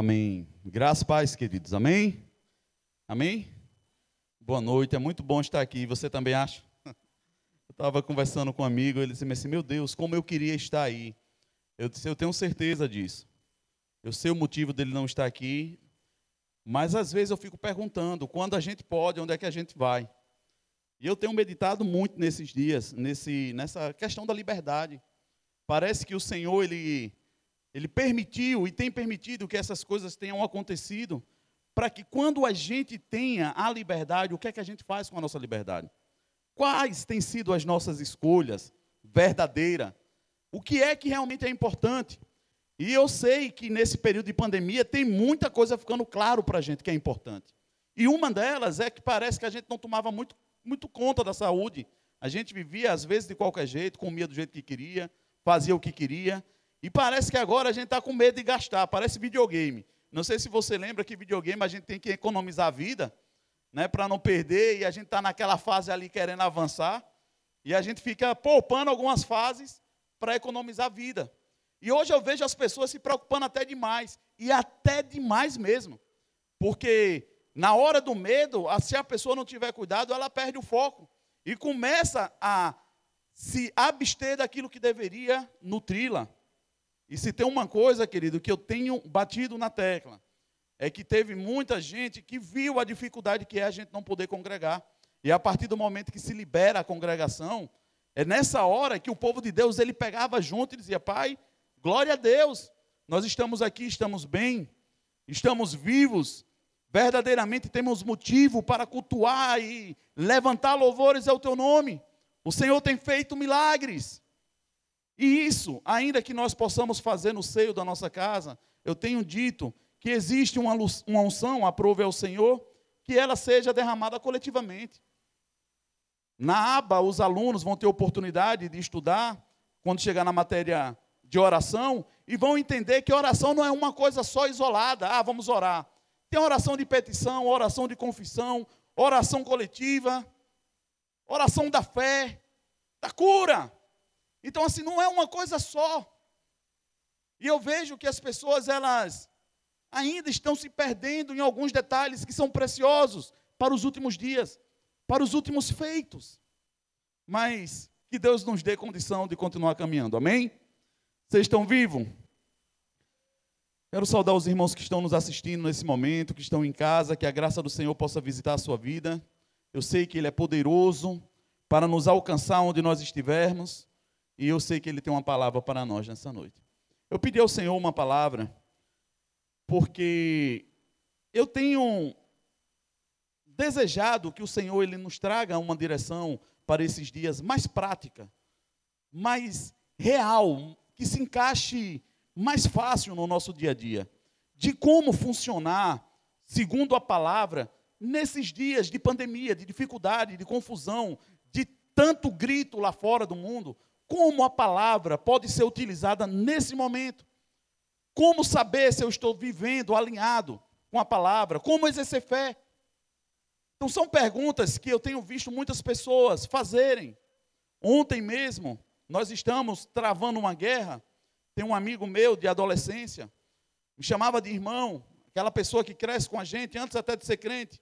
Amém. Graças, paz, queridos. Amém? Amém? Boa noite, é muito bom estar aqui. Você também acha? Eu estava conversando com um amigo, ele disse assim: Meu Deus, como eu queria estar aí. Eu disse: Eu tenho certeza disso. Eu sei o motivo dele não estar aqui, mas às vezes eu fico perguntando: quando a gente pode, onde é que a gente vai? E eu tenho meditado muito nesses dias, nesse, nessa questão da liberdade. Parece que o Senhor, ele ele permitiu e tem permitido que essas coisas tenham acontecido, para que quando a gente tenha a liberdade, o que é que a gente faz com a nossa liberdade? Quais têm sido as nossas escolhas verdadeiras? O que é que realmente é importante? E eu sei que nesse período de pandemia tem muita coisa ficando claro para a gente que é importante. E uma delas é que parece que a gente não tomava muito, muito conta da saúde. A gente vivia, às vezes, de qualquer jeito, comia do jeito que queria, fazia o que queria. E parece que agora a gente está com medo de gastar, parece videogame. Não sei se você lembra que videogame a gente tem que economizar a vida, né, para não perder, e a gente está naquela fase ali querendo avançar, e a gente fica poupando algumas fases para economizar a vida. E hoje eu vejo as pessoas se preocupando até demais, e até demais mesmo. Porque na hora do medo, se a pessoa não tiver cuidado, ela perde o foco e começa a se abster daquilo que deveria nutri-la. E se tem uma coisa, querido, que eu tenho batido na tecla, é que teve muita gente que viu a dificuldade que é a gente não poder congregar. E a partir do momento que se libera a congregação, é nessa hora que o povo de Deus ele pegava junto e dizia: Pai, glória a Deus, nós estamos aqui, estamos bem, estamos vivos, verdadeiramente temos motivo para cultuar e levantar louvores ao Teu nome. O Senhor tem feito milagres. E isso, ainda que nós possamos fazer no seio da nossa casa, eu tenho dito que existe uma, uma unção, aprove ao Senhor, que ela seja derramada coletivamente. Na aba, os alunos vão ter oportunidade de estudar, quando chegar na matéria de oração, e vão entender que oração não é uma coisa só isolada. Ah, vamos orar. Tem oração de petição, oração de confissão, oração coletiva, oração da fé, da cura. Então, assim, não é uma coisa só. E eu vejo que as pessoas, elas ainda estão se perdendo em alguns detalhes que são preciosos para os últimos dias, para os últimos feitos. Mas que Deus nos dê condição de continuar caminhando, amém? Vocês estão vivos? Quero saudar os irmãos que estão nos assistindo nesse momento, que estão em casa, que a graça do Senhor possa visitar a sua vida. Eu sei que Ele é poderoso para nos alcançar onde nós estivermos. E eu sei que Ele tem uma palavra para nós nessa noite. Eu pedi ao Senhor uma palavra, porque eu tenho desejado que o Senhor Ele nos traga uma direção para esses dias mais prática, mais real, que se encaixe mais fácil no nosso dia a dia, de como funcionar, segundo a palavra, nesses dias de pandemia, de dificuldade, de confusão, de tanto grito lá fora do mundo, como a palavra pode ser utilizada nesse momento. Como saber se eu estou vivendo alinhado com a palavra? Como exercer fé? Então, são perguntas que eu tenho visto muitas pessoas fazerem. Ontem mesmo, nós estamos travando uma guerra. Tem um amigo meu de adolescência, me chamava de irmão, aquela pessoa que cresce com a gente, antes até de ser crente.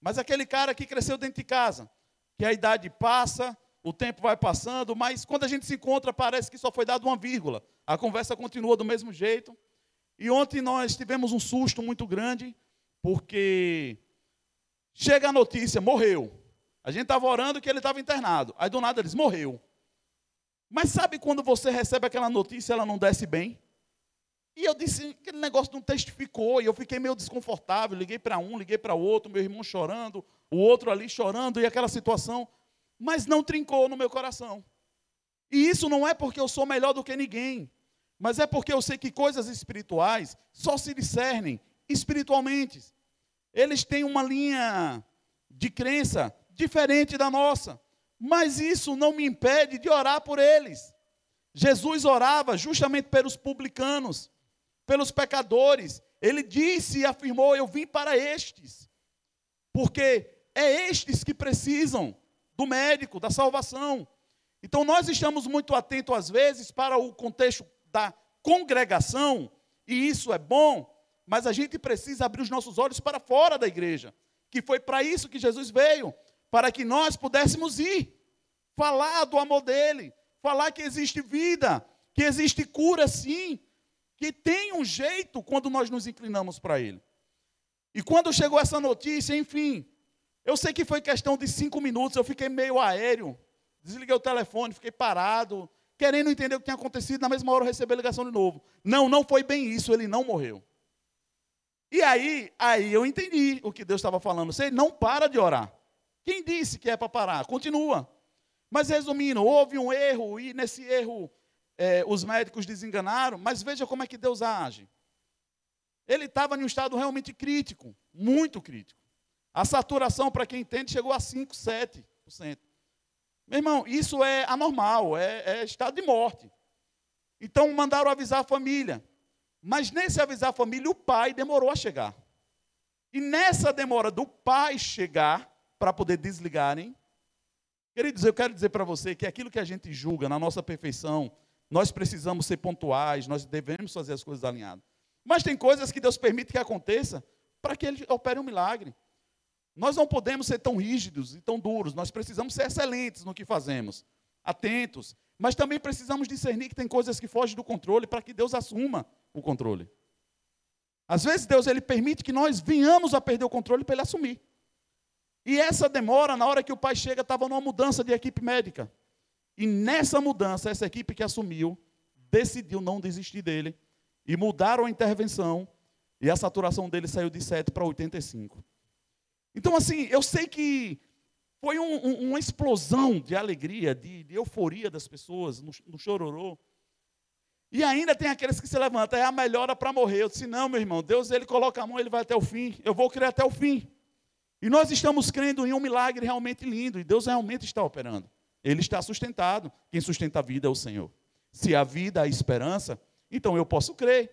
Mas aquele cara que cresceu dentro de casa, que a idade passa, o tempo vai passando, mas quando a gente se encontra, parece que só foi dado uma vírgula. A conversa continua do mesmo jeito. E ontem nós tivemos um susto muito grande, porque chega a notícia, morreu. A gente estava orando que ele estava internado. Aí do nada eles morreu. Mas sabe quando você recebe aquela notícia, ela não desce bem? E eu disse, aquele negócio não testificou, e eu fiquei meio desconfortável, liguei para um, liguei para outro, meu irmão chorando, o outro ali chorando, e aquela situação mas não trincou no meu coração. E isso não é porque eu sou melhor do que ninguém, mas é porque eu sei que coisas espirituais só se discernem espiritualmente. Eles têm uma linha de crença diferente da nossa, mas isso não me impede de orar por eles. Jesus orava justamente pelos publicanos, pelos pecadores. Ele disse e afirmou: Eu vim para estes, porque é estes que precisam do médico, da salvação. Então nós estamos muito atentos às vezes para o contexto da congregação, e isso é bom, mas a gente precisa abrir os nossos olhos para fora da igreja, que foi para isso que Jesus veio, para que nós pudéssemos ir, falar do amor dele, falar que existe vida, que existe cura sim, que tem um jeito quando nós nos inclinamos para ele. E quando chegou essa notícia, enfim, eu sei que foi questão de cinco minutos, eu fiquei meio aéreo, desliguei o telefone, fiquei parado, querendo entender o que tinha acontecido, na mesma hora eu recebi a ligação de novo. Não, não foi bem isso, ele não morreu. E aí, aí eu entendi o que Deus estava falando. Você não para de orar. Quem disse que é para parar? Continua. Mas resumindo, houve um erro, e nesse erro é, os médicos desenganaram, mas veja como é que Deus age. Ele estava em um estado realmente crítico, muito crítico. A saturação, para quem entende, chegou a 5, 7%. Meu irmão, isso é anormal, é, é estado de morte. Então mandaram avisar a família. Mas nesse avisar a família, o pai demorou a chegar. E nessa demora do pai chegar, para poder desligarem, queridos, eu quero dizer para você que aquilo que a gente julga na nossa perfeição, nós precisamos ser pontuais, nós devemos fazer as coisas alinhadas. Mas tem coisas que Deus permite que aconteça para que Ele opere um milagre. Nós não podemos ser tão rígidos e tão duros, nós precisamos ser excelentes no que fazemos, atentos, mas também precisamos discernir que tem coisas que fogem do controle para que Deus assuma o controle. Às vezes Deus ele permite que nós venhamos a perder o controle para ele assumir. E essa demora, na hora que o pai chega, estava numa mudança de equipe médica. E nessa mudança, essa equipe que assumiu decidiu não desistir dele e mudaram a intervenção e a saturação dele saiu de 7 para 85. Então, assim, eu sei que foi um, um, uma explosão de alegria, de, de euforia das pessoas no, no, chororô. E ainda tem aqueles que se levantam, é a melhora para morrer. Eu disse, não, meu irmão, Deus ele coloca a mão, ele vai até o fim. Eu vou crer até o fim. E nós estamos crendo em um milagre realmente lindo, e Deus realmente está operando. Ele está sustentado. Quem sustenta a vida é o Senhor. Se a vida, a esperança, então eu posso crer.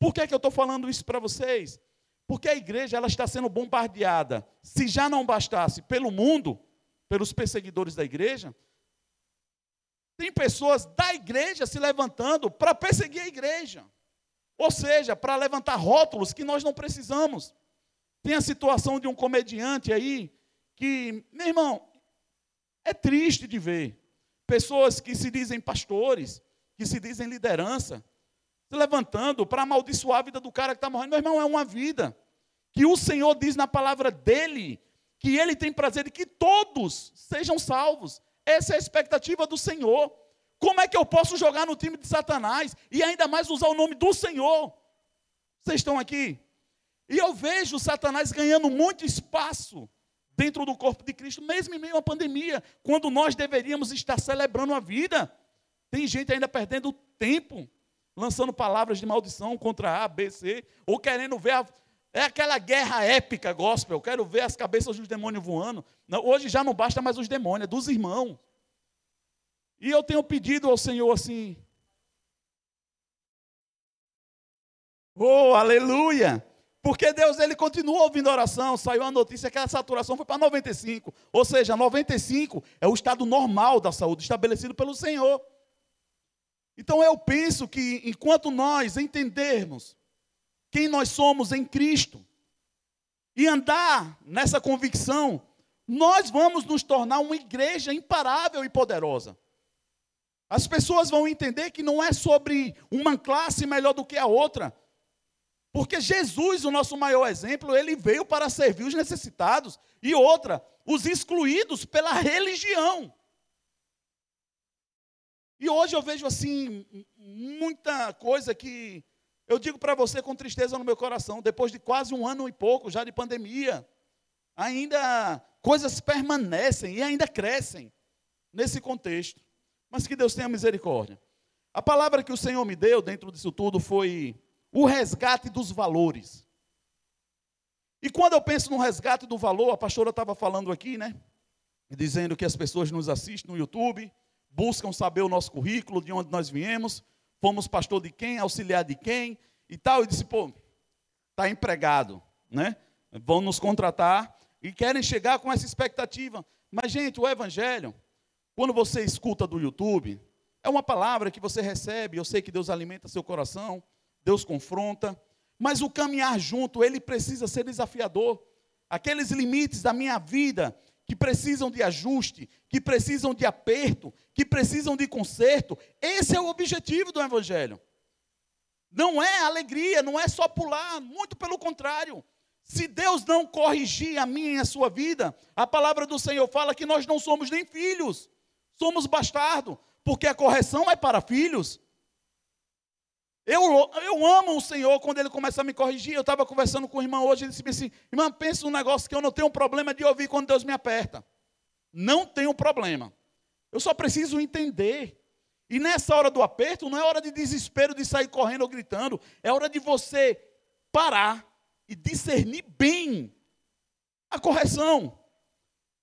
Por que, é que eu estou falando isso para vocês? Porque a igreja ela está sendo bombardeada. Se já não bastasse pelo mundo, pelos perseguidores da igreja, tem pessoas da igreja se levantando para perseguir a igreja. Ou seja, para levantar rótulos que nós não precisamos. Tem a situação de um comediante aí que, meu irmão, é triste de ver. Pessoas que se dizem pastores, que se dizem liderança, se levantando para amaldiçoar a vida do cara que está morrendo. Meu irmão, é uma vida que o Senhor diz na palavra dele que ele tem prazer de que todos sejam salvos. Essa é a expectativa do Senhor. Como é que eu posso jogar no time de Satanás e ainda mais usar o nome do Senhor? Vocês estão aqui? E eu vejo Satanás ganhando muito espaço dentro do corpo de Cristo, mesmo em meio à pandemia, quando nós deveríamos estar celebrando a vida. Tem gente ainda perdendo tempo lançando palavras de maldição contra A, B, C, ou querendo ver. A... É aquela guerra épica gospel. Eu quero ver as cabeças dos demônios voando. Hoje já não basta mais os demônios, é dos irmãos. E eu tenho pedido ao Senhor assim. Oh, aleluia! Porque Deus ele continua ouvindo a oração. Saiu a notícia que a saturação foi para 95. Ou seja, 95 é o estado normal da saúde estabelecido pelo Senhor. Então eu penso que enquanto nós entendermos quem nós somos em Cristo e andar nessa convicção, nós vamos nos tornar uma igreja imparável e poderosa. As pessoas vão entender que não é sobre uma classe melhor do que a outra, porque Jesus, o nosso maior exemplo, ele veio para servir os necessitados e outra, os excluídos pela religião. E hoje eu vejo assim muita coisa que eu digo para você com tristeza no meu coração, depois de quase um ano e pouco já de pandemia, ainda coisas permanecem e ainda crescem nesse contexto. Mas que Deus tenha misericórdia. A palavra que o Senhor me deu dentro disso tudo foi o resgate dos valores. E quando eu penso no resgate do valor, a pastora estava falando aqui, né? Dizendo que as pessoas nos assistem no YouTube, buscam saber o nosso currículo, de onde nós viemos, fomos pastor de quem, auxiliar de quem e tal. E disse, pô, está empregado, né? Vão nos contratar e querem chegar com essa expectativa. Mas, gente, o Evangelho, quando você escuta do YouTube, é uma palavra que você recebe. Eu sei que Deus alimenta seu coração, Deus confronta, Mas o caminhar junto, ele precisa ser desafiador. Aqueles limites da minha vida que precisam de ajuste, que precisam de aperto, que precisam de conserto, esse é o objetivo do Evangelho. Não é alegria, não é só pular, muito pelo contrário. Se Deus não corrigir a minha e a sua vida, a palavra do Senhor fala que nós não somos nem filhos, somos bastardo, porque a correção é para filhos. Eu, eu amo o Senhor quando Ele começa a me corrigir. Eu estava conversando com o irmão hoje, ele disse assim: irmão, pensa um negócio que eu não tenho problema de ouvir quando Deus me aperta. Não tenho problema. Eu só preciso entender. E nessa hora do aperto, não é hora de desespero de sair correndo ou gritando. É hora de você parar e discernir bem a correção.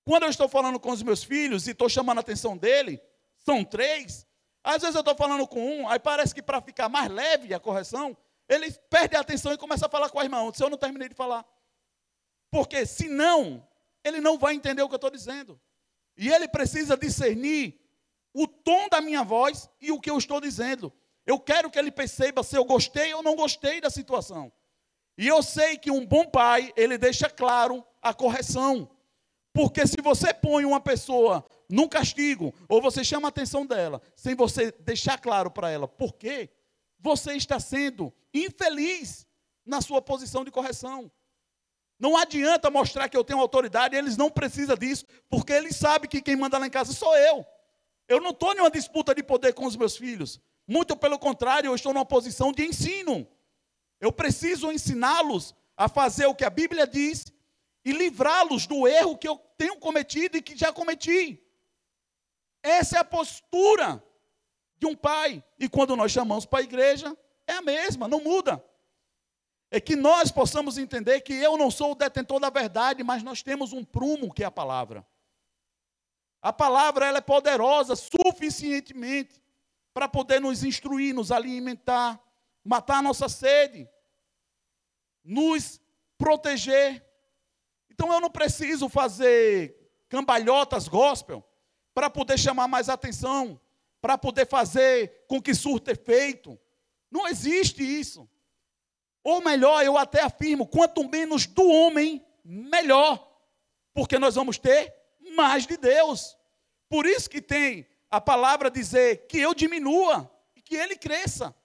Quando eu estou falando com os meus filhos e estou chamando a atenção dele, são três. Às vezes eu estou falando com um, aí parece que para ficar mais leve a correção, ele perde a atenção e começa a falar com a irmã. Se eu não terminei de falar. Porque senão, ele não vai entender o que eu estou dizendo. E ele precisa discernir o tom da minha voz e o que eu estou dizendo. Eu quero que ele perceba se eu gostei ou não gostei da situação. E eu sei que um bom pai, ele deixa claro a correção. Porque se você põe uma pessoa num castigo, ou você chama a atenção dela, sem você deixar claro para ela por quê, você está sendo infeliz na sua posição de correção. Não adianta mostrar que eu tenho autoridade, eles não precisam disso, porque eles sabem que quem manda lá em casa sou eu. Eu não estou em uma disputa de poder com os meus filhos. Muito pelo contrário, eu estou numa posição de ensino. Eu preciso ensiná-los a fazer o que a Bíblia diz e livrá-los do erro que eu tenho cometido e que já cometi. Essa é a postura de um pai. E quando nós chamamos para a igreja, é a mesma, não muda. É que nós possamos entender que eu não sou o detentor da verdade, mas nós temos um prumo que é a palavra. A palavra ela é poderosa suficientemente para poder nos instruir, nos alimentar, matar a nossa sede, nos proteger. Então eu não preciso fazer cambalhotas gospel para poder chamar mais atenção, para poder fazer com que surta efeito. Não existe isso. Ou melhor, eu até afirmo, quanto menos do homem, melhor. Porque nós vamos ter mais de Deus. Por isso que tem a palavra dizer que eu diminua e que ele cresça.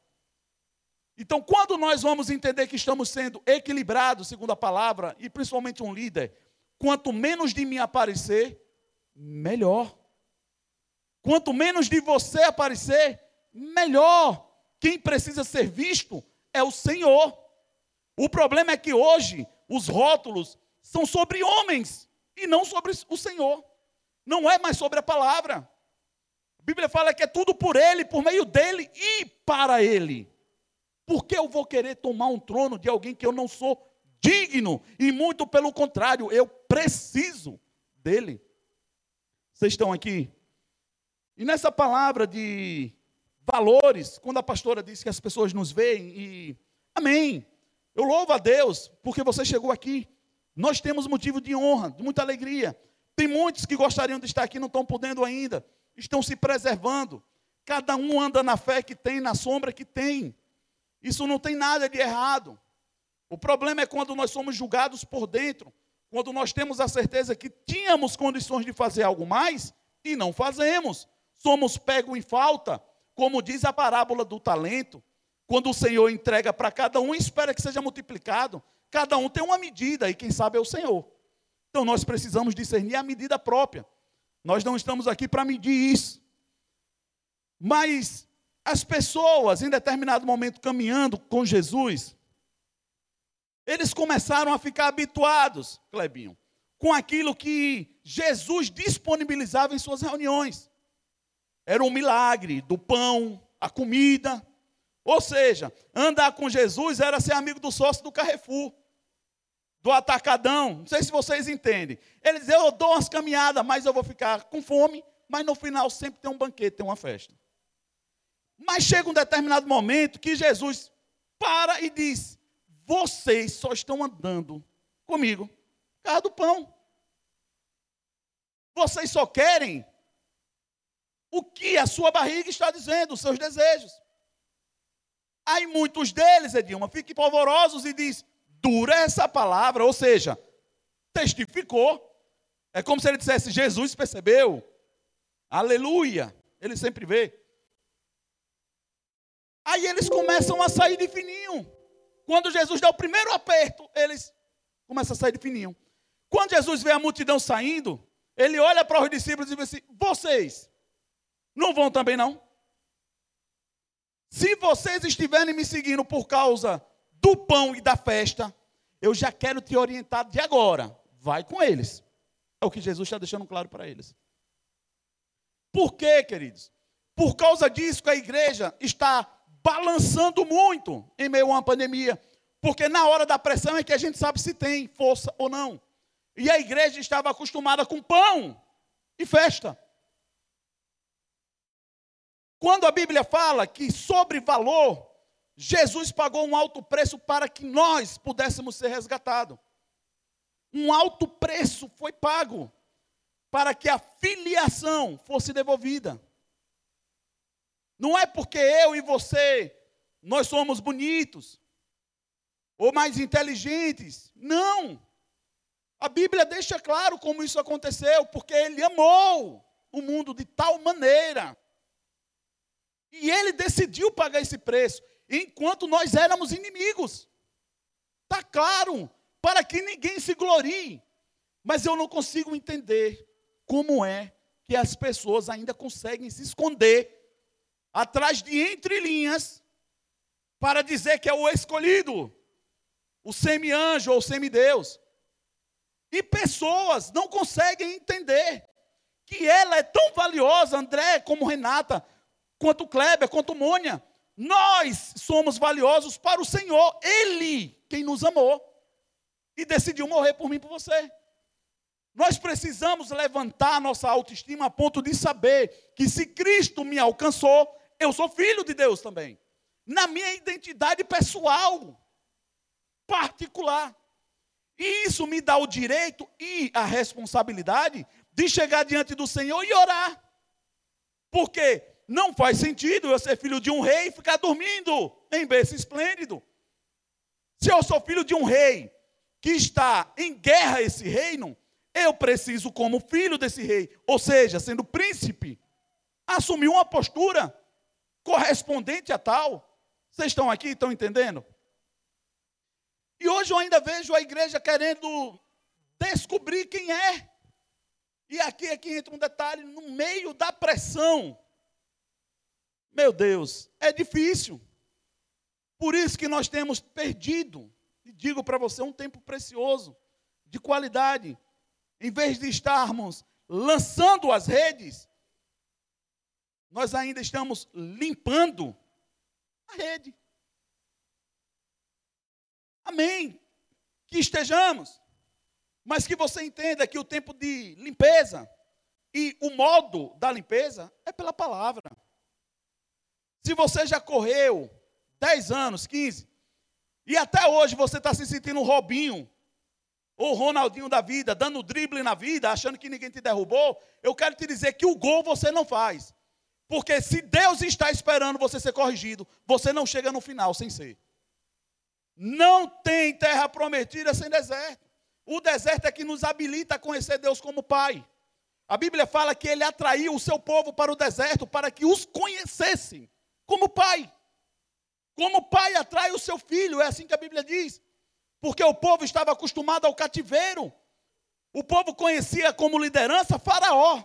Então, quando nós vamos entender que estamos sendo equilibrados, segundo a palavra, e principalmente um líder, quanto menos de mim aparecer, melhor. Quanto menos de você aparecer, melhor. Quem precisa ser visto é o Senhor. O problema é que hoje os rótulos são sobre homens e não sobre o Senhor. Não é mais sobre a palavra. A Bíblia fala que é tudo por Ele, por meio dele e para Ele. Por que eu vou querer tomar um trono de alguém que eu não sou digno? E muito pelo contrário, eu preciso dele. Vocês estão aqui? E nessa palavra de valores, quando a pastora disse que as pessoas nos veem e amém. Eu louvo a Deus porque você chegou aqui. Nós temos motivo de honra, de muita alegria. Tem muitos que gostariam de estar aqui, não estão podendo ainda, estão se preservando. Cada um anda na fé que tem, na sombra que tem. Isso não tem nada de errado. O problema é quando nós somos julgados por dentro, quando nós temos a certeza que tínhamos condições de fazer algo mais e não fazemos. Somos pegos em falta, como diz a parábola do talento. Quando o Senhor entrega para cada um, espera que seja multiplicado. Cada um tem uma medida e quem sabe é o Senhor. Então nós precisamos discernir a medida própria. Nós não estamos aqui para medir isso. Mas as pessoas, em determinado momento, caminhando com Jesus, eles começaram a ficar habituados, Clebinho, com aquilo que Jesus disponibilizava em suas reuniões. Era um milagre do pão, a comida. Ou seja, andar com Jesus era ser amigo do sócio do Carrefour, do atacadão. Não sei se vocês entendem. Ele diz: Eu dou umas caminhadas, mas eu vou ficar com fome. Mas no final sempre tem um banquete, tem uma festa. Mas chega um determinado momento que Jesus para e diz: Vocês só estão andando comigo por causa do pão. Vocês só querem o que a sua barriga está dizendo, os seus desejos. Aí muitos deles, Edilma, ficam polvorosos e diz: dura essa palavra, ou seja, testificou. É como se ele dissesse: Jesus percebeu. Aleluia. Ele sempre vê. Aí eles começam a sair de fininho. Quando Jesus dá o primeiro aperto, eles começam a sair de fininho. Quando Jesus vê a multidão saindo, ele olha para os discípulos e diz assim: Vocês não vão também não? Se vocês estiverem me seguindo por causa do pão e da festa, eu já quero te orientar de agora. Vai com eles. É o que Jesus está deixando claro para eles. Por quê, queridos? Por causa disso que a igreja está balançando muito em meio a uma pandemia. Porque na hora da pressão é que a gente sabe se tem força ou não. E a igreja estava acostumada com pão e festa. Quando a Bíblia fala que sobre valor, Jesus pagou um alto preço para que nós pudéssemos ser resgatados. Um alto preço foi pago para que a filiação fosse devolvida. Não é porque eu e você nós somos bonitos ou mais inteligentes. Não. A Bíblia deixa claro como isso aconteceu, porque ele amou o mundo de tal maneira. E ele decidiu pagar esse preço, enquanto nós éramos inimigos. Está claro, para que ninguém se glorie. Mas eu não consigo entender como é que as pessoas ainda conseguem se esconder atrás de entrelinhas para dizer que é o escolhido, o semi-anjo ou semideus. E pessoas não conseguem entender que ela é tão valiosa, André, como Renata, quanto Kleber, quanto Mônia. Nós somos valiosos para o Senhor, Ele quem nos amou e decidiu morrer por mim e por você. Nós precisamos levantar nossa autoestima a ponto de saber que se Cristo me alcançou, eu sou filho de Deus também. Na minha identidade pessoal, particular. E isso me dá o direito e a responsabilidade de chegar diante do Senhor e orar. Porque não faz sentido eu ser filho de um rei e ficar dormindo em berço esplêndido. Se eu sou filho de um rei que está em guerra esse reino, eu preciso, como filho desse rei, ou seja, sendo príncipe, assumir uma postura correspondente a tal. Vocês estão aqui, estão entendendo? E hoje eu ainda vejo a igreja querendo descobrir quem é. E aqui, aqui entra um detalhe, no meio da pressão. Meu Deus, é difícil. Por isso que nós temos perdido, e digo para você, um tempo precioso, de qualidade, em vez de estarmos lançando as redes, nós ainda estamos limpando a rede. Amém. Que estejamos. Mas que você entenda que o tempo de limpeza e o modo da limpeza é pela palavra. Se você já correu 10 anos, 15, e até hoje você está se sentindo um Robinho, ou Ronaldinho da vida, dando drible na vida, achando que ninguém te derrubou, eu quero te dizer que o gol você não faz. Porque se Deus está esperando você ser corrigido, você não chega no final sem ser. Não tem terra prometida sem deserto. O deserto é que nos habilita a conhecer Deus como Pai. A Bíblia fala que ele atraiu o seu povo para o deserto para que os conhecessem como Pai. Como Pai atrai o seu filho, é assim que a Bíblia diz porque o povo estava acostumado ao cativeiro. O povo conhecia como liderança Faraó.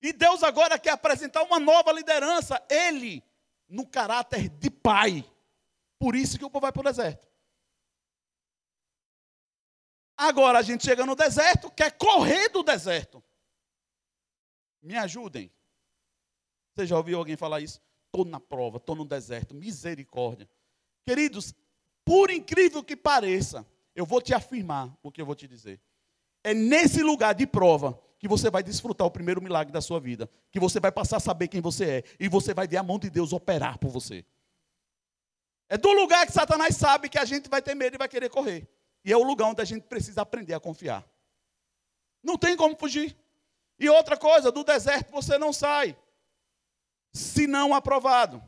E Deus agora quer apresentar uma nova liderança, ele, no caráter de pai. Por isso que o povo vai para o deserto. Agora a gente chega no deserto, quer correr do deserto. Me ajudem. Você já ouviu alguém falar isso? Estou na prova, estou no deserto, misericórdia. Queridos, por incrível que pareça, eu vou te afirmar o que eu vou te dizer. É nesse lugar de prova que você vai desfrutar o primeiro milagre da sua vida, que você vai passar a saber quem você é e você vai ver a mão de Deus operar por você. É do lugar que Satanás sabe que a gente vai ter medo e vai querer correr. E é o lugar onde a gente precisa aprender a confiar. Não tem como fugir. E outra coisa, do deserto você não sai, se não aprovado.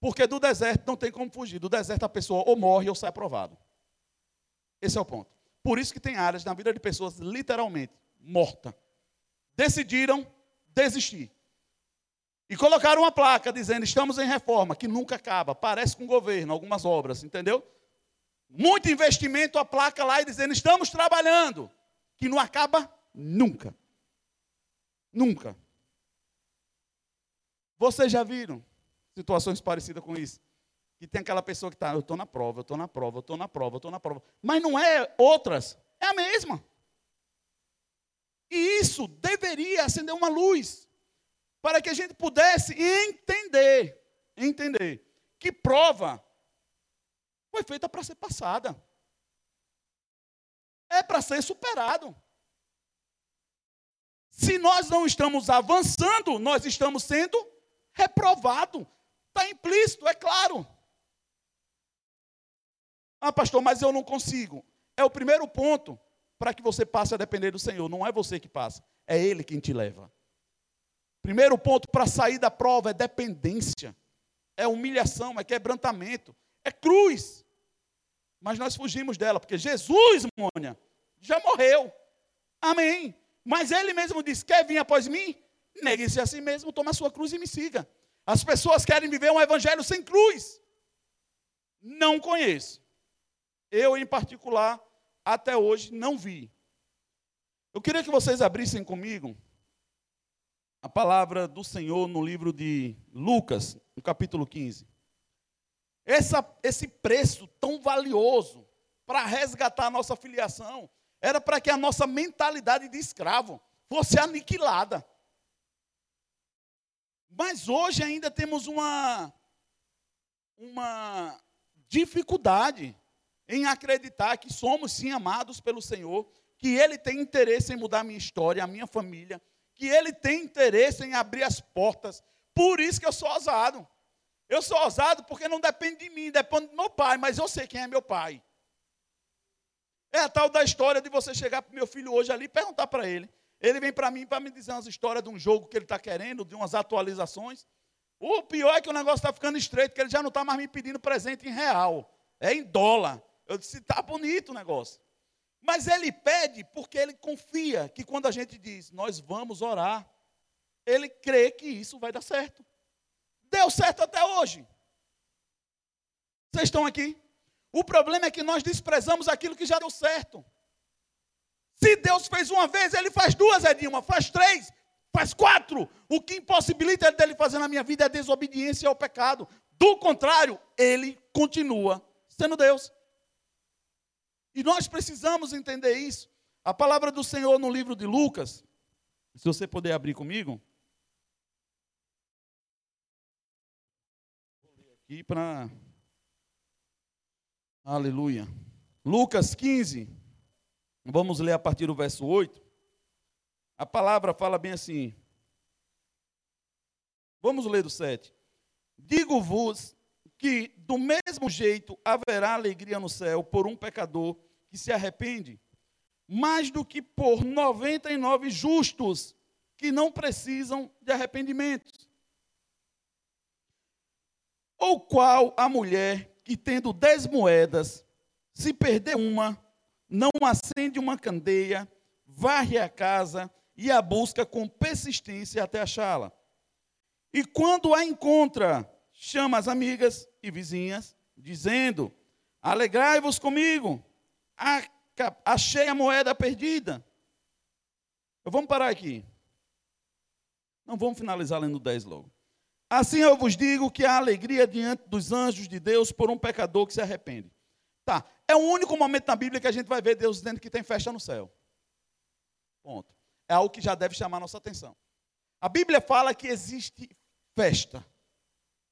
Porque do deserto não tem como fugir. Do deserto a pessoa ou morre ou sai aprovado. Esse é o ponto. Por isso que tem áreas na vida de pessoas literalmente morta. Decidiram desistir. E colocaram uma placa dizendo: estamos em reforma, que nunca acaba. Parece com o governo, algumas obras, entendeu? Muito investimento, a placa lá e dizendo: estamos trabalhando, que não acaba nunca. Nunca. Vocês já viram situações parecidas com isso? Que tem aquela pessoa que está, eu estou na prova, eu estou na prova, eu estou na prova, eu estou na prova. Mas não é outras, é a mesma. E isso deveria acender uma luz para que a gente pudesse entender, entender que prova foi feita para ser passada. É para ser superado. Se nós não estamos avançando, nós estamos sendo reprovados. Está implícito, é claro. Ah, pastor, mas eu não consigo. É o primeiro ponto para que você passe a depender do Senhor. Não é você que passa, é Ele quem te leva. Primeiro ponto para sair da prova é dependência, é humilhação, é quebrantamento, é cruz. Mas nós fugimos dela, porque Jesus, Mônia, já morreu. Amém. Mas ele mesmo disse: Quer vir após mim? Negue-se a si mesmo, toma a sua cruz e me siga. As pessoas querem viver um evangelho sem cruz. Não conheço. Eu, em particular, até hoje não vi. Eu queria que vocês abrissem comigo a palavra do Senhor no livro de Lucas, no capítulo 15. Essa, esse preço tão valioso para resgatar a nossa filiação era para que a nossa mentalidade de escravo fosse aniquilada. Mas hoje ainda temos uma, uma dificuldade em acreditar que somos sim amados pelo Senhor, que Ele tem interesse em mudar a minha história, a minha família, que ele tem interesse em abrir as portas. Por isso que eu sou ousado. Eu sou ousado porque não depende de mim, depende do meu pai, mas eu sei quem é meu pai. É a tal da história de você chegar para o meu filho hoje ali e perguntar para ele. Ele vem para mim para me dizer umas histórias de um jogo que ele está querendo, de umas atualizações. O pior é que o negócio está ficando estreito, que ele já não está mais me pedindo presente em real. É em dólar. Eu disse, está bonito o negócio. Mas ele pede porque ele confia que quando a gente diz, nós vamos orar, ele crê que isso vai dar certo. Deu certo até hoje. Vocês estão aqui? O problema é que nós desprezamos aquilo que já deu certo. Se Deus fez uma vez, ele faz duas, Edilma, faz três, faz quatro. O que impossibilita ele dele fazer na minha vida é desobediência ao pecado. Do contrário, ele continua sendo Deus. E nós precisamos entender isso. A palavra do Senhor no livro de Lucas, se você puder abrir comigo. Aqui para. Aleluia. Lucas 15. Vamos ler a partir do verso 8. A palavra fala bem assim. Vamos ler do 7. Digo-vos que do mesmo jeito haverá alegria no céu por um pecador que se arrepende, mais do que por 99 justos que não precisam de arrependimento. Ou qual a mulher que, tendo dez moedas, se perder uma, não acende uma candeia, varre a casa e a busca com persistência até achá-la. E quando a encontra, chama as amigas e vizinhas, dizendo: Alegrai-vos comigo, achei a moeda perdida. Vamos parar aqui. Não vamos finalizar lendo 10 logo. Assim eu vos digo que há alegria diante dos anjos de Deus por um pecador que se arrepende. Tá. É o único momento na Bíblia que a gente vai ver Deus dizendo que tem festa no céu. Ponto. É algo que já deve chamar nossa atenção. A Bíblia fala que existe festa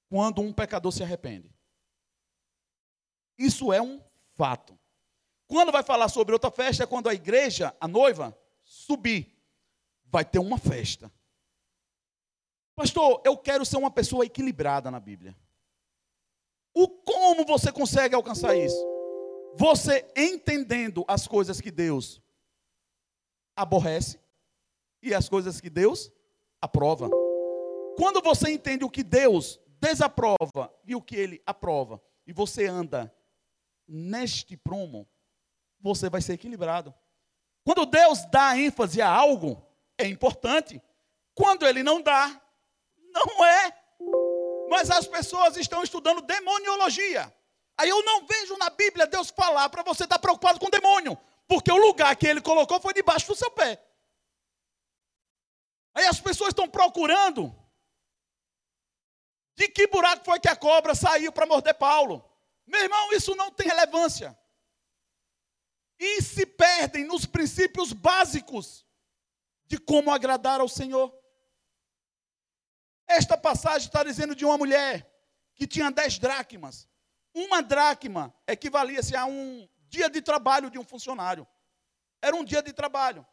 quando um pecador se arrepende. Isso é um fato. Quando vai falar sobre outra festa, é quando a igreja, a noiva, subir. Vai ter uma festa. Pastor, eu quero ser uma pessoa equilibrada na Bíblia. O como você consegue alcançar isso? Você entendendo as coisas que Deus aborrece e as coisas que Deus aprova. Quando você entende o que Deus desaprova e o que ele aprova, e você anda neste prumo, você vai ser equilibrado. Quando Deus dá ênfase a algo, é importante. Quando ele não dá, não é. Mas as pessoas estão estudando demoniologia. Aí eu não vejo na Bíblia Deus falar para você estar preocupado com o demônio, porque o lugar que ele colocou foi debaixo do seu pé. Aí as pessoas estão procurando de que buraco foi que a cobra saiu para morder Paulo. Meu irmão, isso não tem relevância. E se perdem nos princípios básicos de como agradar ao Senhor. Esta passagem está dizendo de uma mulher que tinha dez dracmas. Uma dracma equivalia-se a um dia de trabalho de um funcionário. Era um dia de trabalho.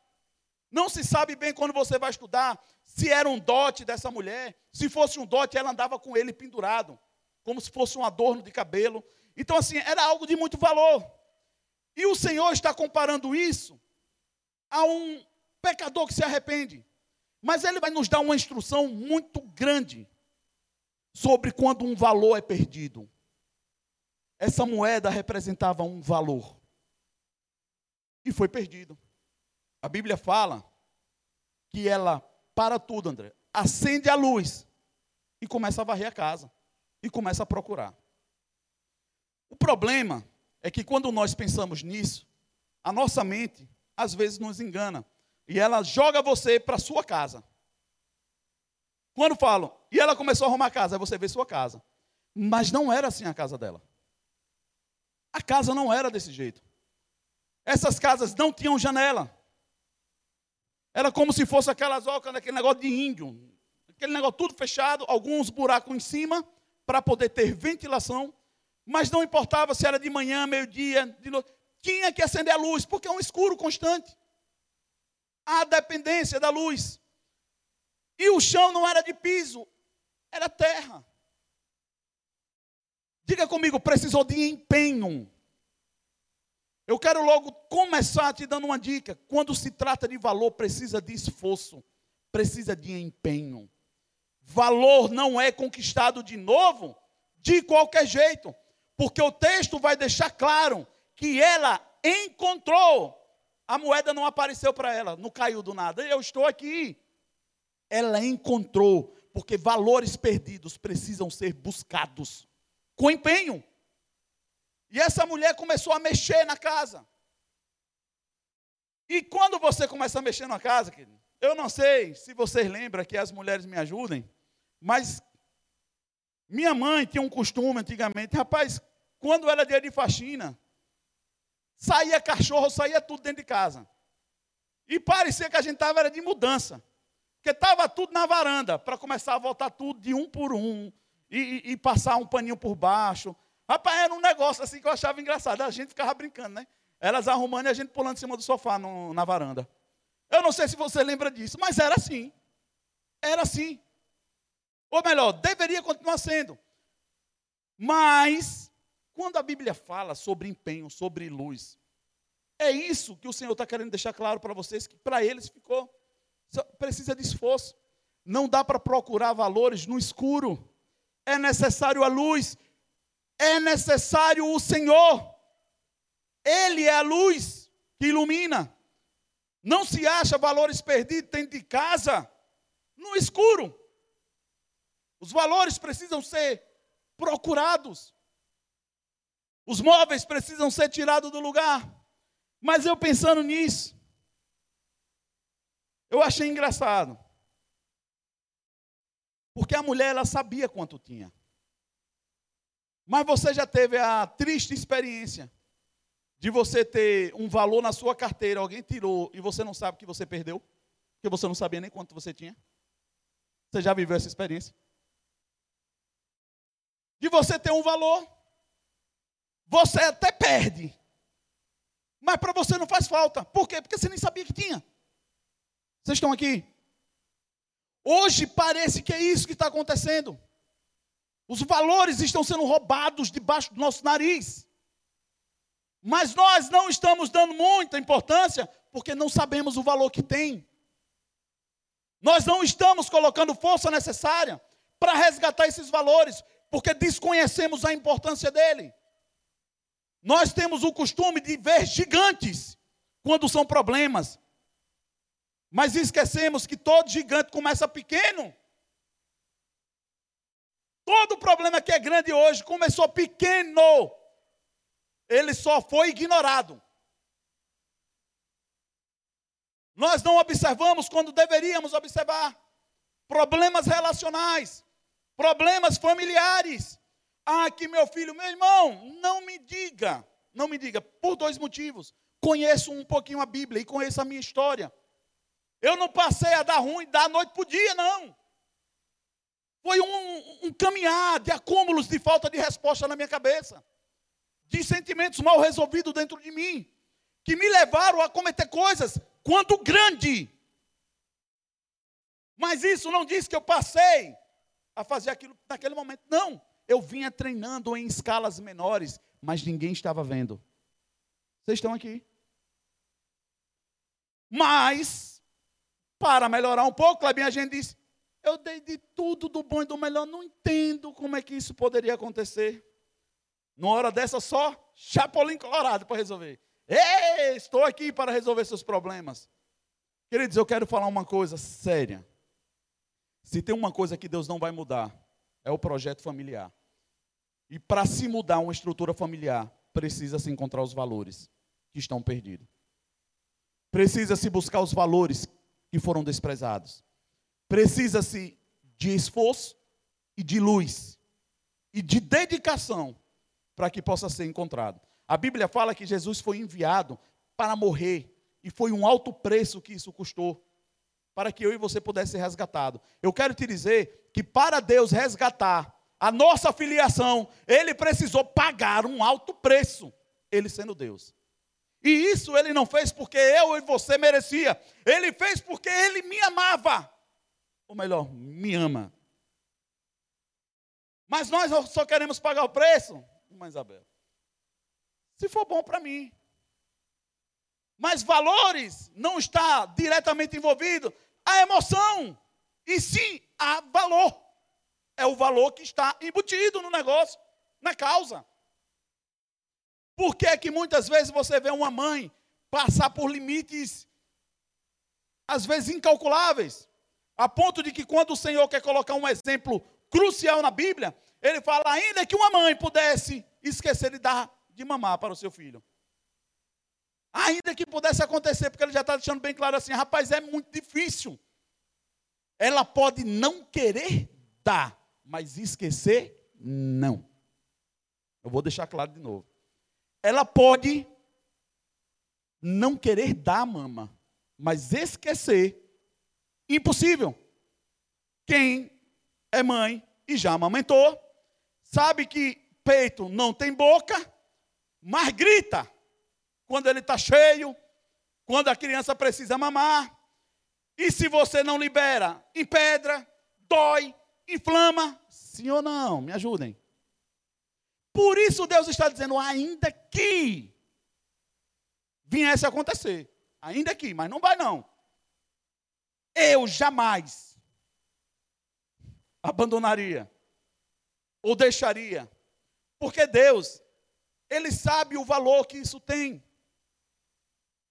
Não se sabe bem quando você vai estudar se era um dote dessa mulher. Se fosse um dote, ela andava com ele pendurado, como se fosse um adorno de cabelo. Então, assim, era algo de muito valor. E o Senhor está comparando isso a um pecador que se arrepende. Mas ele vai nos dar uma instrução muito grande sobre quando um valor é perdido. Essa moeda representava um valor e foi perdido. A Bíblia fala que ela para tudo, André, acende a luz e começa a varrer a casa e começa a procurar. O problema é que quando nós pensamos nisso, a nossa mente às vezes nos engana e ela joga você para sua casa. Quando falam, e ela começou a arrumar a casa, aí você vê sua casa. Mas não era assim a casa dela. A casa não era desse jeito. Essas casas não tinham janela. Era como se fosse aquelas ocas, aquele negócio de índio. Aquele negócio tudo fechado, alguns buracos em cima, para poder ter ventilação. Mas não importava se era de manhã, meio-dia, de noite. Tinha que acender a luz, porque é um escuro constante. A dependência da luz. E o chão não era de piso, era terra. Diga comigo, precisou de empenho. Eu quero logo começar te dando uma dica. Quando se trata de valor, precisa de esforço, precisa de empenho. Valor não é conquistado de novo de qualquer jeito, porque o texto vai deixar claro que ela encontrou. A moeda não apareceu para ela, não caiu do nada. Eu estou aqui. Ela encontrou, porque valores perdidos precisam ser buscados com empenho. E essa mulher começou a mexer na casa. E quando você começa a mexer na casa, querido, eu não sei se vocês lembram que as mulheres me ajudem, mas minha mãe tinha um costume antigamente, rapaz, quando era dia de faxina, saía cachorro, saía tudo dentro de casa. E parecia que a gente estava de mudança. Porque estava tudo na varanda, para começar a voltar tudo de um por um, e, e, passar um paninho por baixo. Rapaz, era um negócio assim que eu achava engraçado. A gente ficava brincando, né? Elas arrumando e a gente pulando em cima do sofá no, na varanda. Eu não sei se você lembra disso, mas era assim. Era assim. Ou melhor, deveria continuar sendo. Mas, quando a Bíblia fala sobre empenho, sobre luz, é isso que o Senhor está querendo deixar claro para vocês, que para eles ficou. Precisa de esforço. Não dá para procurar valores no escuro. É necessário a luz é necessário o Senhor. Ele é a luz que ilumina. Não se acha valores perdidos dentro de casa, no escuro. Os valores precisam ser procurados. Os móveis precisam ser tirados do lugar. Mas eu pensando nisso, eu achei engraçado. Porque a mulher ela sabia quanto tinha. Mas você já teve a triste experiência de você ter um valor na sua carteira, alguém tirou e você não sabe que você perdeu, porque você não sabia nem quanto você tinha? Você já viveu essa experiência? De você ter um valor, você até perde, mas para você não faz falta. Por quê? Porque você nem sabia que tinha. Vocês estão aqui? Hoje parece que é isso que está acontecendo. Os valores estão sendo roubados debaixo do nosso nariz. Mas nós não estamos dando muita importância porque não sabemos o valor que tem. Nós não estamos colocando força necessária para resgatar esses valores, porque desconhecemos a importância dele. Nós temos o costume de ver gigantes quando são problemas, mas esquecemos que todo gigante começa pequeno. Todo problema que é grande hoje começou pequeno, ele só foi ignorado. Nós não observamos quando deveríamos observar problemas relacionais, problemas familiares. Ah, que meu filho, meu irmão, não me diga, não me diga, por dois motivos. Conheço um pouquinho a Bíblia e conheço a minha história. Eu não passei a dar ruim da noite para o dia, não. Foi um, um caminhar de acúmulos de falta de resposta na minha cabeça, de sentimentos mal resolvidos dentro de mim, que me levaram a cometer coisas quanto grande. Mas isso não diz que eu passei a fazer aquilo naquele momento. Não. Eu vinha treinando em escalas menores, mas ninguém estava vendo. Vocês estão aqui. Mas, para melhorar um pouco, Clabinha, a gente disse: eu dei de tudo do bom e do melhor, não entendo como é que isso poderia acontecer. Numa hora dessa, só chapolim colorado para resolver. Ei, estou aqui para resolver seus problemas. Queridos, eu quero falar uma coisa séria. Se tem uma coisa que Deus não vai mudar, é o projeto familiar. E para se mudar uma estrutura familiar, precisa se encontrar os valores que estão perdidos. Precisa se buscar os valores que foram desprezados. Precisa-se de esforço e de luz e de dedicação para que possa ser encontrado. A Bíblia fala que Jesus foi enviado para morrer e foi um alto preço que isso custou para que eu e você pudesse ser resgatado. Eu quero te dizer que para Deus resgatar a nossa filiação, ele precisou pagar um alto preço, ele sendo Deus. E isso ele não fez porque eu e você merecia. Ele fez porque ele me amava. Ou melhor, me ama. Mas nós só queremos pagar o preço, irmã Isabel se for bom para mim. Mas valores não está diretamente envolvido a emoção. E sim, há valor. É o valor que está embutido no negócio, na causa. Por que é que muitas vezes você vê uma mãe passar por limites, às vezes incalculáveis, a ponto de que quando o Senhor quer colocar um exemplo crucial na Bíblia, ele fala ainda que uma mãe pudesse esquecer de dar de mamar para o seu filho. Ainda que pudesse acontecer, porque ele já está deixando bem claro assim: rapaz, é muito difícil. Ela pode não querer dar, mas esquecer, não. Eu vou deixar claro de novo. Ela pode não querer dar mama, mas esquecer, impossível. Quem é mãe e já amamentou, sabe que peito não tem boca, mas grita quando ele está cheio, quando a criança precisa mamar. E se você não libera, empedra, dói, inflama. Sim ou não? Me ajudem. Por isso Deus está dizendo, ainda que viesse a acontecer, ainda que, mas não vai não. Eu jamais abandonaria ou deixaria, porque Deus ele sabe o valor que isso tem.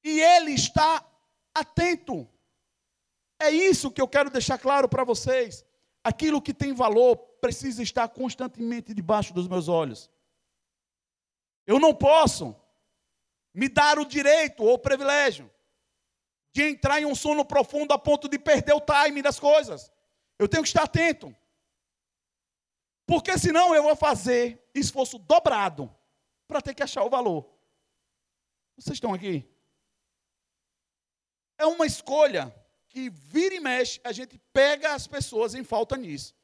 E ele está atento. É isso que eu quero deixar claro para vocês. Aquilo que tem valor precisa estar constantemente debaixo dos meus olhos. Eu não posso me dar o direito ou o privilégio de entrar em um sono profundo a ponto de perder o time das coisas. Eu tenho que estar atento. Porque senão eu vou fazer esforço dobrado para ter que achar o valor. Vocês estão aqui? É uma escolha que vira e mexe, a gente pega as pessoas em falta nisso.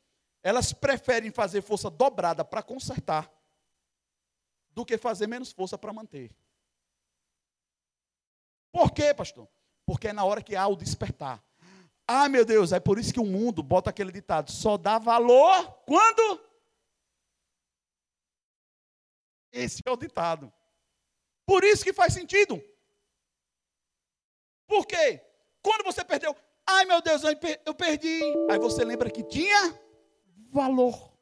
Elas preferem fazer força dobrada para consertar do que fazer menos força para manter. Por quê, pastor? Porque é na hora que há o despertar. Ah, meu Deus, é por isso que o mundo bota aquele ditado: só dá valor quando esse é o ditado. Por isso que faz sentido. Por quê? Quando você perdeu, ai meu Deus, eu perdi. Aí você lembra que tinha valor.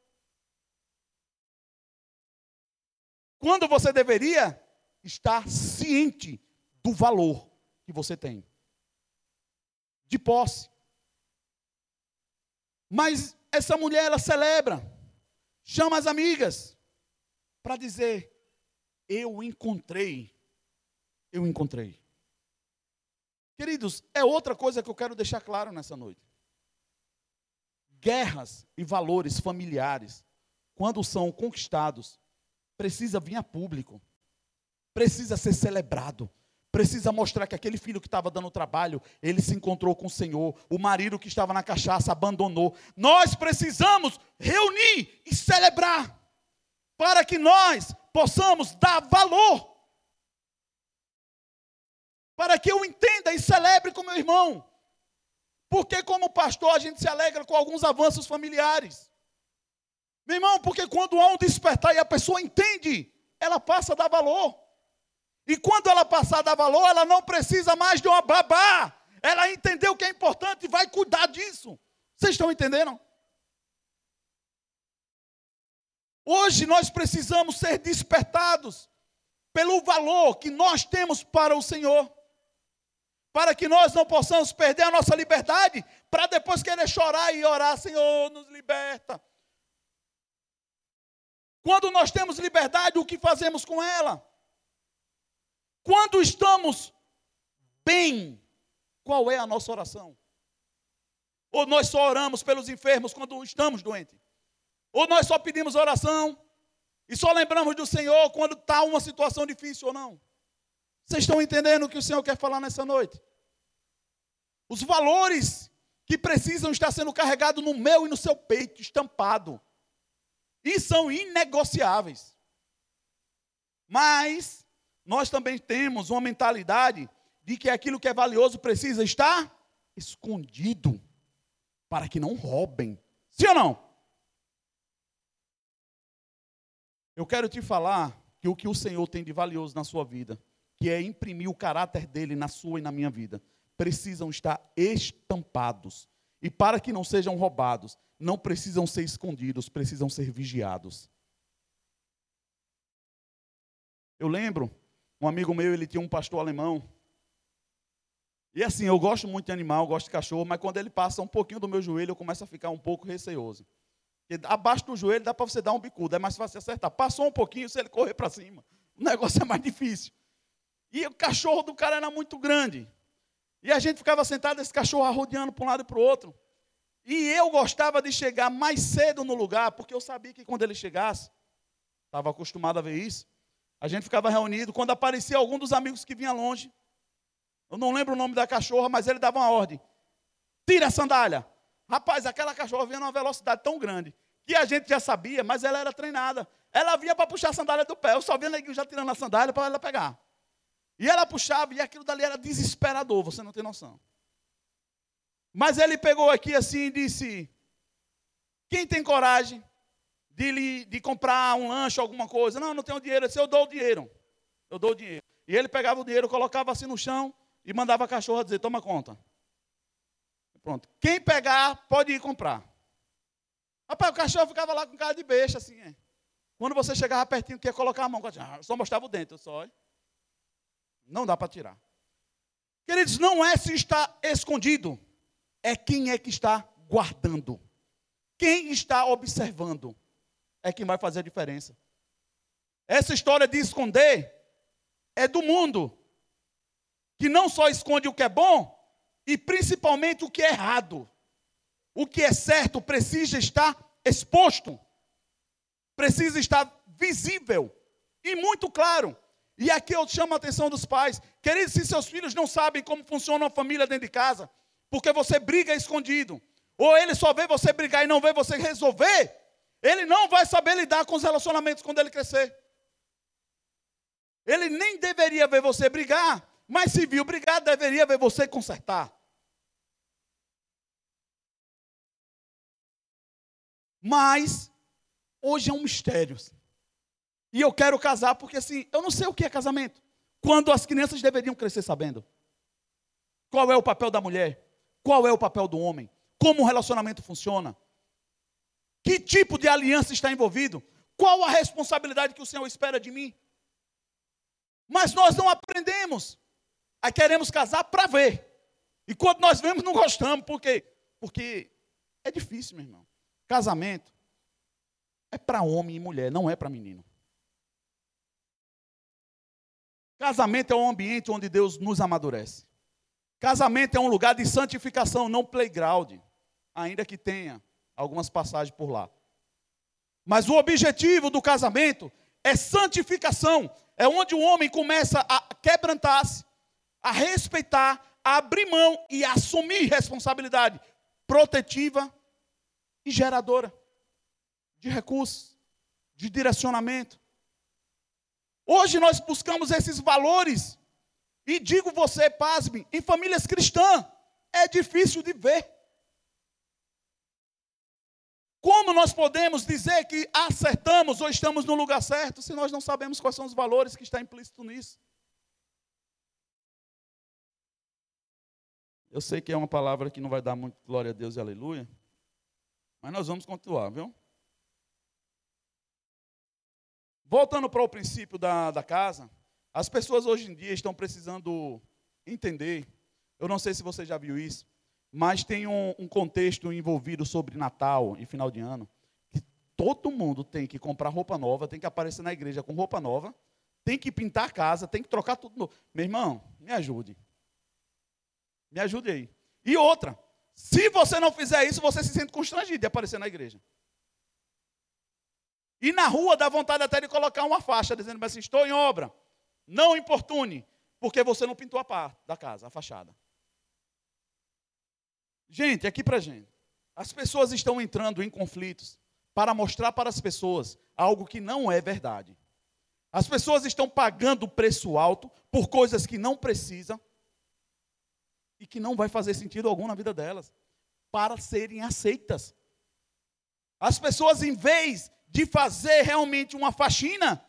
Quando você deveria estar ciente do valor que você tem, de posse. Mas essa mulher, ela celebra, chama as amigas para dizer: Eu encontrei, eu encontrei. Queridos, é outra coisa que eu quero deixar claro nessa noite. Guerras e valores familiares, quando são conquistados, precisa vir a público, precisa ser celebrado, precisa mostrar que aquele filho que estava dando trabalho, ele se encontrou com o Senhor, o marido que estava na cachaça abandonou. Nós precisamos reunir e celebrar, para que nós possamos dar valor, para que eu entenda e celebre com meu irmão. Porque, como pastor, a gente se alegra com alguns avanços familiares. Meu irmão, porque quando há um despertar e a pessoa entende, ela passa a dar valor. E quando ela passar a dar valor, ela não precisa mais de uma babá. Ela entendeu o que é importante e vai cuidar disso. Vocês estão entendendo? Hoje nós precisamos ser despertados pelo valor que nós temos para o Senhor. Para que nós não possamos perder a nossa liberdade, para depois querer chorar e orar, Senhor, nos liberta. Quando nós temos liberdade, o que fazemos com ela? Quando estamos bem, qual é a nossa oração? Ou nós só oramos pelos enfermos quando estamos doentes? Ou nós só pedimos oração e só lembramos do Senhor quando está uma situação difícil ou não? Vocês estão entendendo o que o Senhor quer falar nessa noite? Os valores que precisam estar sendo carregados no meu e no seu peito, estampado. E são inegociáveis. Mas nós também temos uma mentalidade de que aquilo que é valioso precisa estar escondido para que não roubem. Sim ou não? Eu quero te falar que o que o Senhor tem de valioso na sua vida, que é imprimir o caráter dele na sua e na minha vida, precisam estar estampados. E para que não sejam roubados, não precisam ser escondidos, precisam ser vigiados. Eu lembro, um amigo meu, ele tinha um pastor alemão. E assim, eu gosto muito de animal, gosto de cachorro, mas quando ele passa um pouquinho do meu joelho, eu começo a ficar um pouco receoso. Porque abaixo do joelho dá para você dar um bicudo, é mais fácil acertar. Passou um pouquinho, se ele correr para cima, o negócio é mais difícil. E o cachorro do cara era muito grande. E a gente ficava sentado, esse cachorro arrodeando para um lado e para o outro. E eu gostava de chegar mais cedo no lugar, porque eu sabia que quando ele chegasse, estava acostumado a ver isso, a gente ficava reunido. Quando aparecia algum dos amigos que vinha longe, eu não lembro o nome da cachorra, mas ele dava uma ordem: tira a sandália. Rapaz, aquela cachorra vinha numa velocidade tão grande que a gente já sabia, mas ela era treinada. Ela vinha para puxar a sandália do pé. Eu só via neguinho já tirando a sandália para ela pegar. E ela puxava, e aquilo dali era desesperador, você não tem noção. Mas ele pegou aqui assim e disse: Quem tem coragem de, de comprar um lanche, alguma coisa? Não, não tenho dinheiro. Eu Eu dou o dinheiro. Eu dou o dinheiro. E ele pegava o dinheiro, colocava assim no chão e mandava a cachorra dizer: Toma conta. Pronto. Quem pegar, pode ir comprar. Rapaz, o cachorro ficava lá com cara de beixa, assim. É. Quando você chegava pertinho, queria colocar a mão, só mostrava o dente, eu só. Não dá para tirar. Queridos, não é se está escondido é quem é que está guardando. Quem está observando é quem vai fazer a diferença. Essa história de esconder é do mundo, que não só esconde o que é bom, e principalmente o que é errado. O que é certo precisa estar exposto, precisa estar visível e muito claro. E aqui eu chamo a atenção dos pais. Queridos, se seus filhos não sabem como funciona uma família dentro de casa, porque você briga escondido. Ou ele só vê você brigar e não vê você resolver, ele não vai saber lidar com os relacionamentos quando ele crescer. Ele nem deveria ver você brigar, mas se viu brigar, deveria ver você consertar. Mas, hoje é um mistério. E eu quero casar porque assim, eu não sei o que é casamento. Quando as crianças deveriam crescer sabendo. Qual é o papel da mulher? Qual é o papel do homem? Como o relacionamento funciona? Que tipo de aliança está envolvido? Qual a responsabilidade que o Senhor espera de mim? Mas nós não aprendemos. Aí queremos casar para ver. E quando nós vemos, não gostamos. Por quê? Porque é difícil, meu irmão. Casamento é para homem e mulher, não é para menino. Casamento é um ambiente onde Deus nos amadurece. Casamento é um lugar de santificação, não playground, ainda que tenha algumas passagens por lá. Mas o objetivo do casamento é santificação, é onde o homem começa a quebrantar-se, a respeitar, a abrir mão e a assumir responsabilidade protetiva e geradora de recursos, de direcionamento. Hoje nós buscamos esses valores, e digo você, pasme, em famílias cristãs, é difícil de ver. Como nós podemos dizer que acertamos ou estamos no lugar certo se nós não sabemos quais são os valores que está implícito nisso? Eu sei que é uma palavra que não vai dar muito glória a Deus e aleluia, mas nós vamos continuar, viu? Voltando para o princípio da, da casa, as pessoas hoje em dia estão precisando entender, eu não sei se você já viu isso, mas tem um, um contexto envolvido sobre Natal e final de ano, que todo mundo tem que comprar roupa nova, tem que aparecer na igreja com roupa nova, tem que pintar a casa, tem que trocar tudo novo. Meu irmão, me ajude. Me ajude aí. E outra, se você não fizer isso, você se sente constrangido de aparecer na igreja. E na rua dá vontade até de colocar uma faixa dizendo assim: estou em obra. Não importune, porque você não pintou a parte da casa, a fachada. Gente, aqui para gente. As pessoas estão entrando em conflitos para mostrar para as pessoas algo que não é verdade. As pessoas estão pagando preço alto por coisas que não precisam e que não vai fazer sentido algum na vida delas, para serem aceitas. As pessoas, em vez de fazer realmente uma faxina,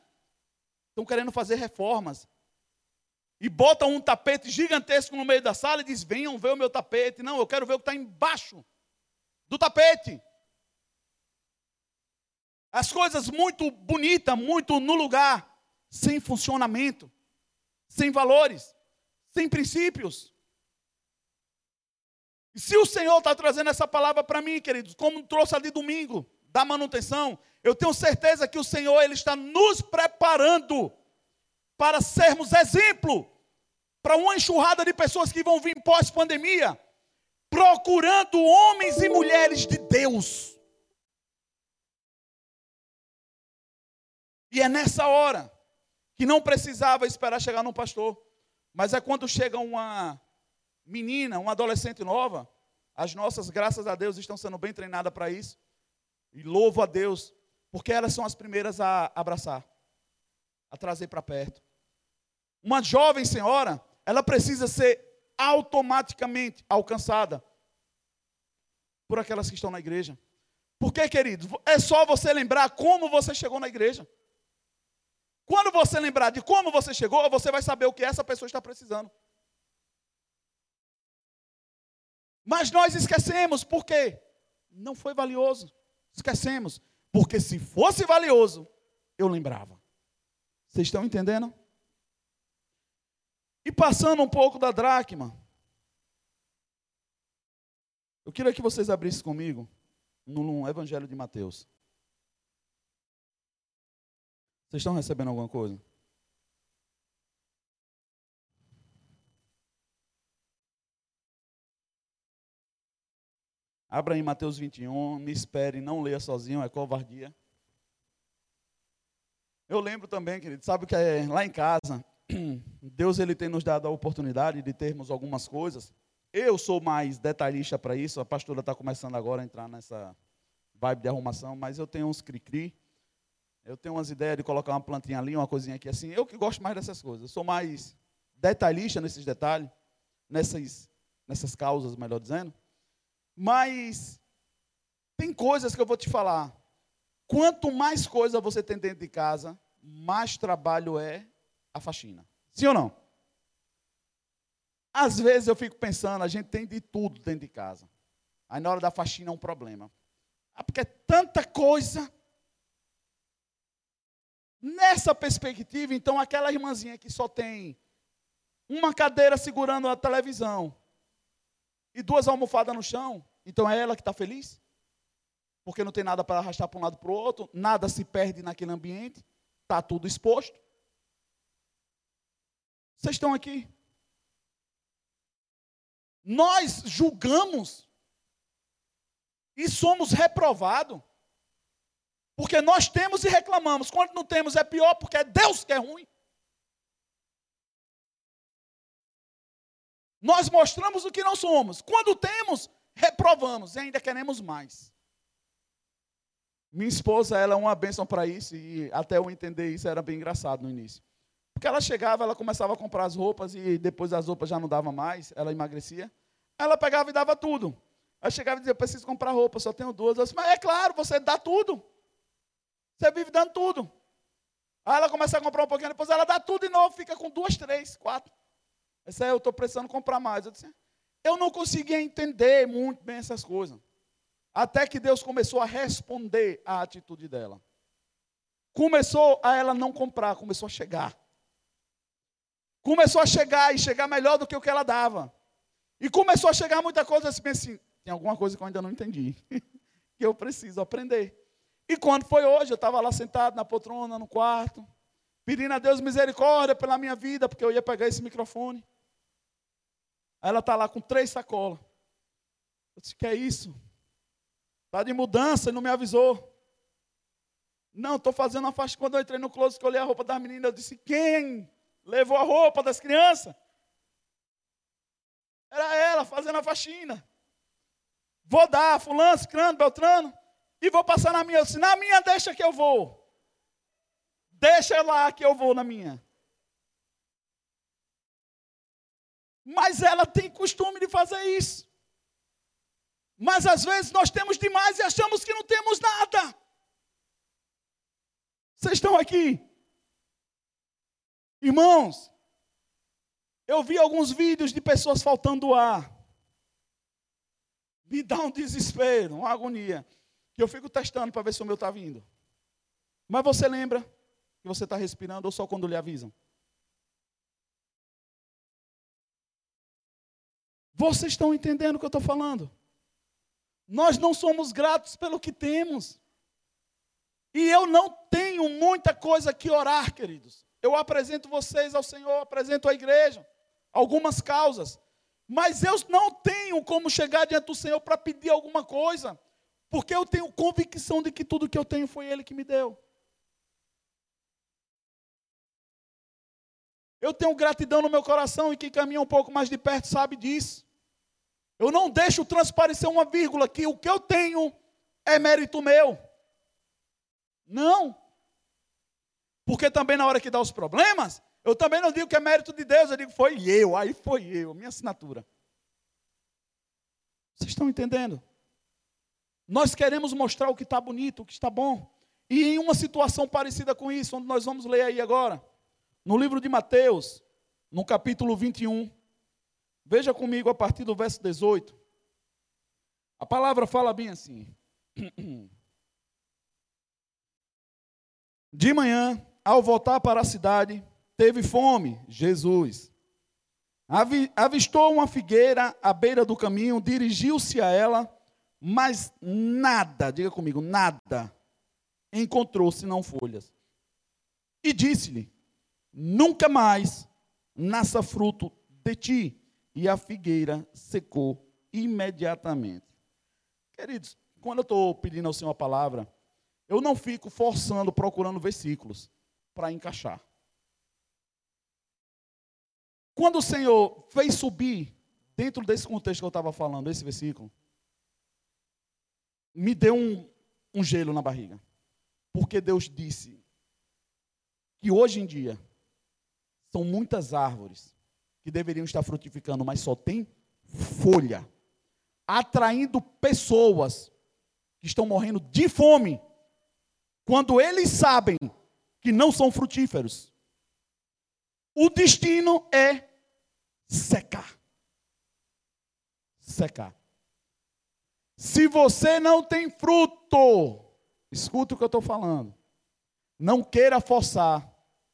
estão querendo fazer reformas, e botam um tapete gigantesco no meio da sala e diz: venham ver o meu tapete. Não, eu quero ver o que está embaixo do tapete. As coisas muito bonitas, muito no lugar, sem funcionamento, sem valores, sem princípios. E se o Senhor está trazendo essa palavra para mim, queridos, como trouxe ali domingo, da manutenção, eu tenho certeza que o Senhor ele está nos preparando para sermos exemplo para uma enxurrada de pessoas que vão vir pós-pandemia, procurando homens e mulheres de Deus. E é nessa hora que não precisava esperar chegar no pastor, mas é quando chega uma menina, uma adolescente nova, as nossas, graças a Deus, estão sendo bem treinadas para isso. E louvo a Deus, porque elas são as primeiras a abraçar, a trazer para perto. Uma jovem senhora, ela precisa ser automaticamente alcançada por aquelas que estão na igreja. Por quê, querido? É só você lembrar como você chegou na igreja. Quando você lembrar de como você chegou, você vai saber o que essa pessoa está precisando. Mas nós esquecemos, por quê? Não foi valioso. Esquecemos. Porque se fosse valioso, eu lembrava. Vocês estão entendendo? E passando um pouco da dracma, eu queria que vocês abrissem comigo no Evangelho de Mateus. Vocês estão recebendo alguma coisa? Abra em Mateus 21, me espere, não leia sozinho, é covardia. Eu lembro também, querido, sabe que é lá em casa, Deus ele tem nos dado a oportunidade de termos algumas coisas. Eu sou mais detalhista para isso. A pastora está começando agora a entrar nessa vibe de arrumação, mas eu tenho uns cri-cri. Eu tenho umas ideias de colocar uma plantinha ali, uma coisinha aqui assim. Eu que gosto mais dessas coisas. Eu sou mais detalhista nesses detalhes, nessas, nessas causas, melhor dizendo. Mas tem coisas que eu vou te falar. Quanto mais coisa você tem dentro de casa, mais trabalho é a faxina. Sim ou não? Às vezes eu fico pensando, a gente tem de tudo dentro de casa. Aí na hora da faxina é um problema. Ah, porque é tanta coisa. Nessa perspectiva, então, aquela irmãzinha que só tem uma cadeira segurando a televisão e duas almofadas no chão, então é ela que está feliz? Porque não tem nada para arrastar para um lado para o outro, nada se perde naquele ambiente, está tudo exposto. Vocês estão aqui? Nós julgamos e somos reprovados. Porque nós temos e reclamamos. Quando não temos é pior, porque é Deus que é ruim. Nós mostramos o que não somos. Quando temos, reprovamos e ainda queremos mais. Minha esposa, ela é uma bênção para isso, e até eu entender isso era bem engraçado no início. Porque ela chegava, ela começava a comprar as roupas e depois as roupas já não dava mais, ela emagrecia. Ela pegava e dava tudo. Aí chegava e dizia, eu preciso comprar roupa, só tenho duas. Eu disse, mas é claro, você dá tudo. Você vive dando tudo. Aí ela começa a comprar um pouquinho, depois ela dá tudo de novo, fica com duas, três, quatro. Essa eu estou precisando comprar mais. Eu disse, eu não conseguia entender muito bem essas coisas. Até que Deus começou a responder à atitude dela. Começou a ela não comprar, começou a chegar. Começou a chegar e chegar melhor do que o que ela dava. E começou a chegar muita coisa assim, assim, tem alguma coisa que eu ainda não entendi, que eu preciso aprender. E quando foi hoje, eu estava lá sentado na poltrona, no quarto, pedindo a Deus misericórdia pela minha vida, porque eu ia pegar esse microfone. Aí ela está lá com três sacolas. Eu disse, que é isso? Está de mudança e não me avisou. Não, estou fazendo uma faixa. Quando eu entrei no closet, olhei a roupa das meninas, eu disse, quem levou a roupa das crianças? Era ela fazendo a faxina. Vou dar, fulano, ciclano, beltrano, e vou passar na minha. Eu disse, na minha deixa que eu vou. Deixa lá que eu vou na minha. Mas ela tem costume de fazer isso. Mas às vezes nós temos demais e achamos que não temos nada. Vocês estão aqui? Irmãos, eu vi alguns vídeos de pessoas faltando ar. Me dá um desespero, uma agonia. Que eu fico testando para ver se o meu está vindo. Mas você lembra que você está respirando ou só quando lhe avisam? Vocês estão entendendo o que eu estou falando? Nós não somos gratos pelo que temos. E eu não tenho muita coisa que orar, queridos. Eu apresento vocês ao Senhor, apresento à igreja algumas causas. Mas eu não tenho como chegar diante do Senhor para pedir alguma coisa, porque eu tenho convicção de que tudo que eu tenho foi Ele que me deu. Eu tenho gratidão no meu coração e quem caminha um pouco mais de perto sabe disso. Eu não deixo transparecer uma vírgula que o que eu tenho é mérito meu. Não. Porque também na hora que dá os problemas, eu também não digo que é mérito de Deus, eu digo foi eu, aí foi eu, minha assinatura. Vocês estão entendendo? Nós queremos mostrar o que está bonito, o que está bom. E em uma situação parecida com isso, onde nós vamos ler aí agora, no livro de Mateus, no capítulo 21, veja comigo a partir do verso 18. A palavra fala bem assim. De manhã, ao voltar para a cidade, Teve fome, Jesus. Avistou uma figueira à beira do caminho, dirigiu-se a ela, mas nada, diga comigo, nada encontrou senão folhas. E disse-lhe: Nunca mais nasça fruto de ti. E a figueira secou imediatamente. Queridos, quando eu estou pedindo ao Senhor a palavra, eu não fico forçando, procurando versículos para encaixar. Quando o Senhor fez subir, dentro desse contexto que eu estava falando, esse versículo, me deu um, um gelo na barriga. Porque Deus disse que hoje em dia são muitas árvores que deveriam estar frutificando, mas só tem folha, atraindo pessoas que estão morrendo de fome, quando eles sabem que não são frutíferos. O destino é secar. Secar. Se você não tem fruto, escuta o que eu estou falando. Não queira forçar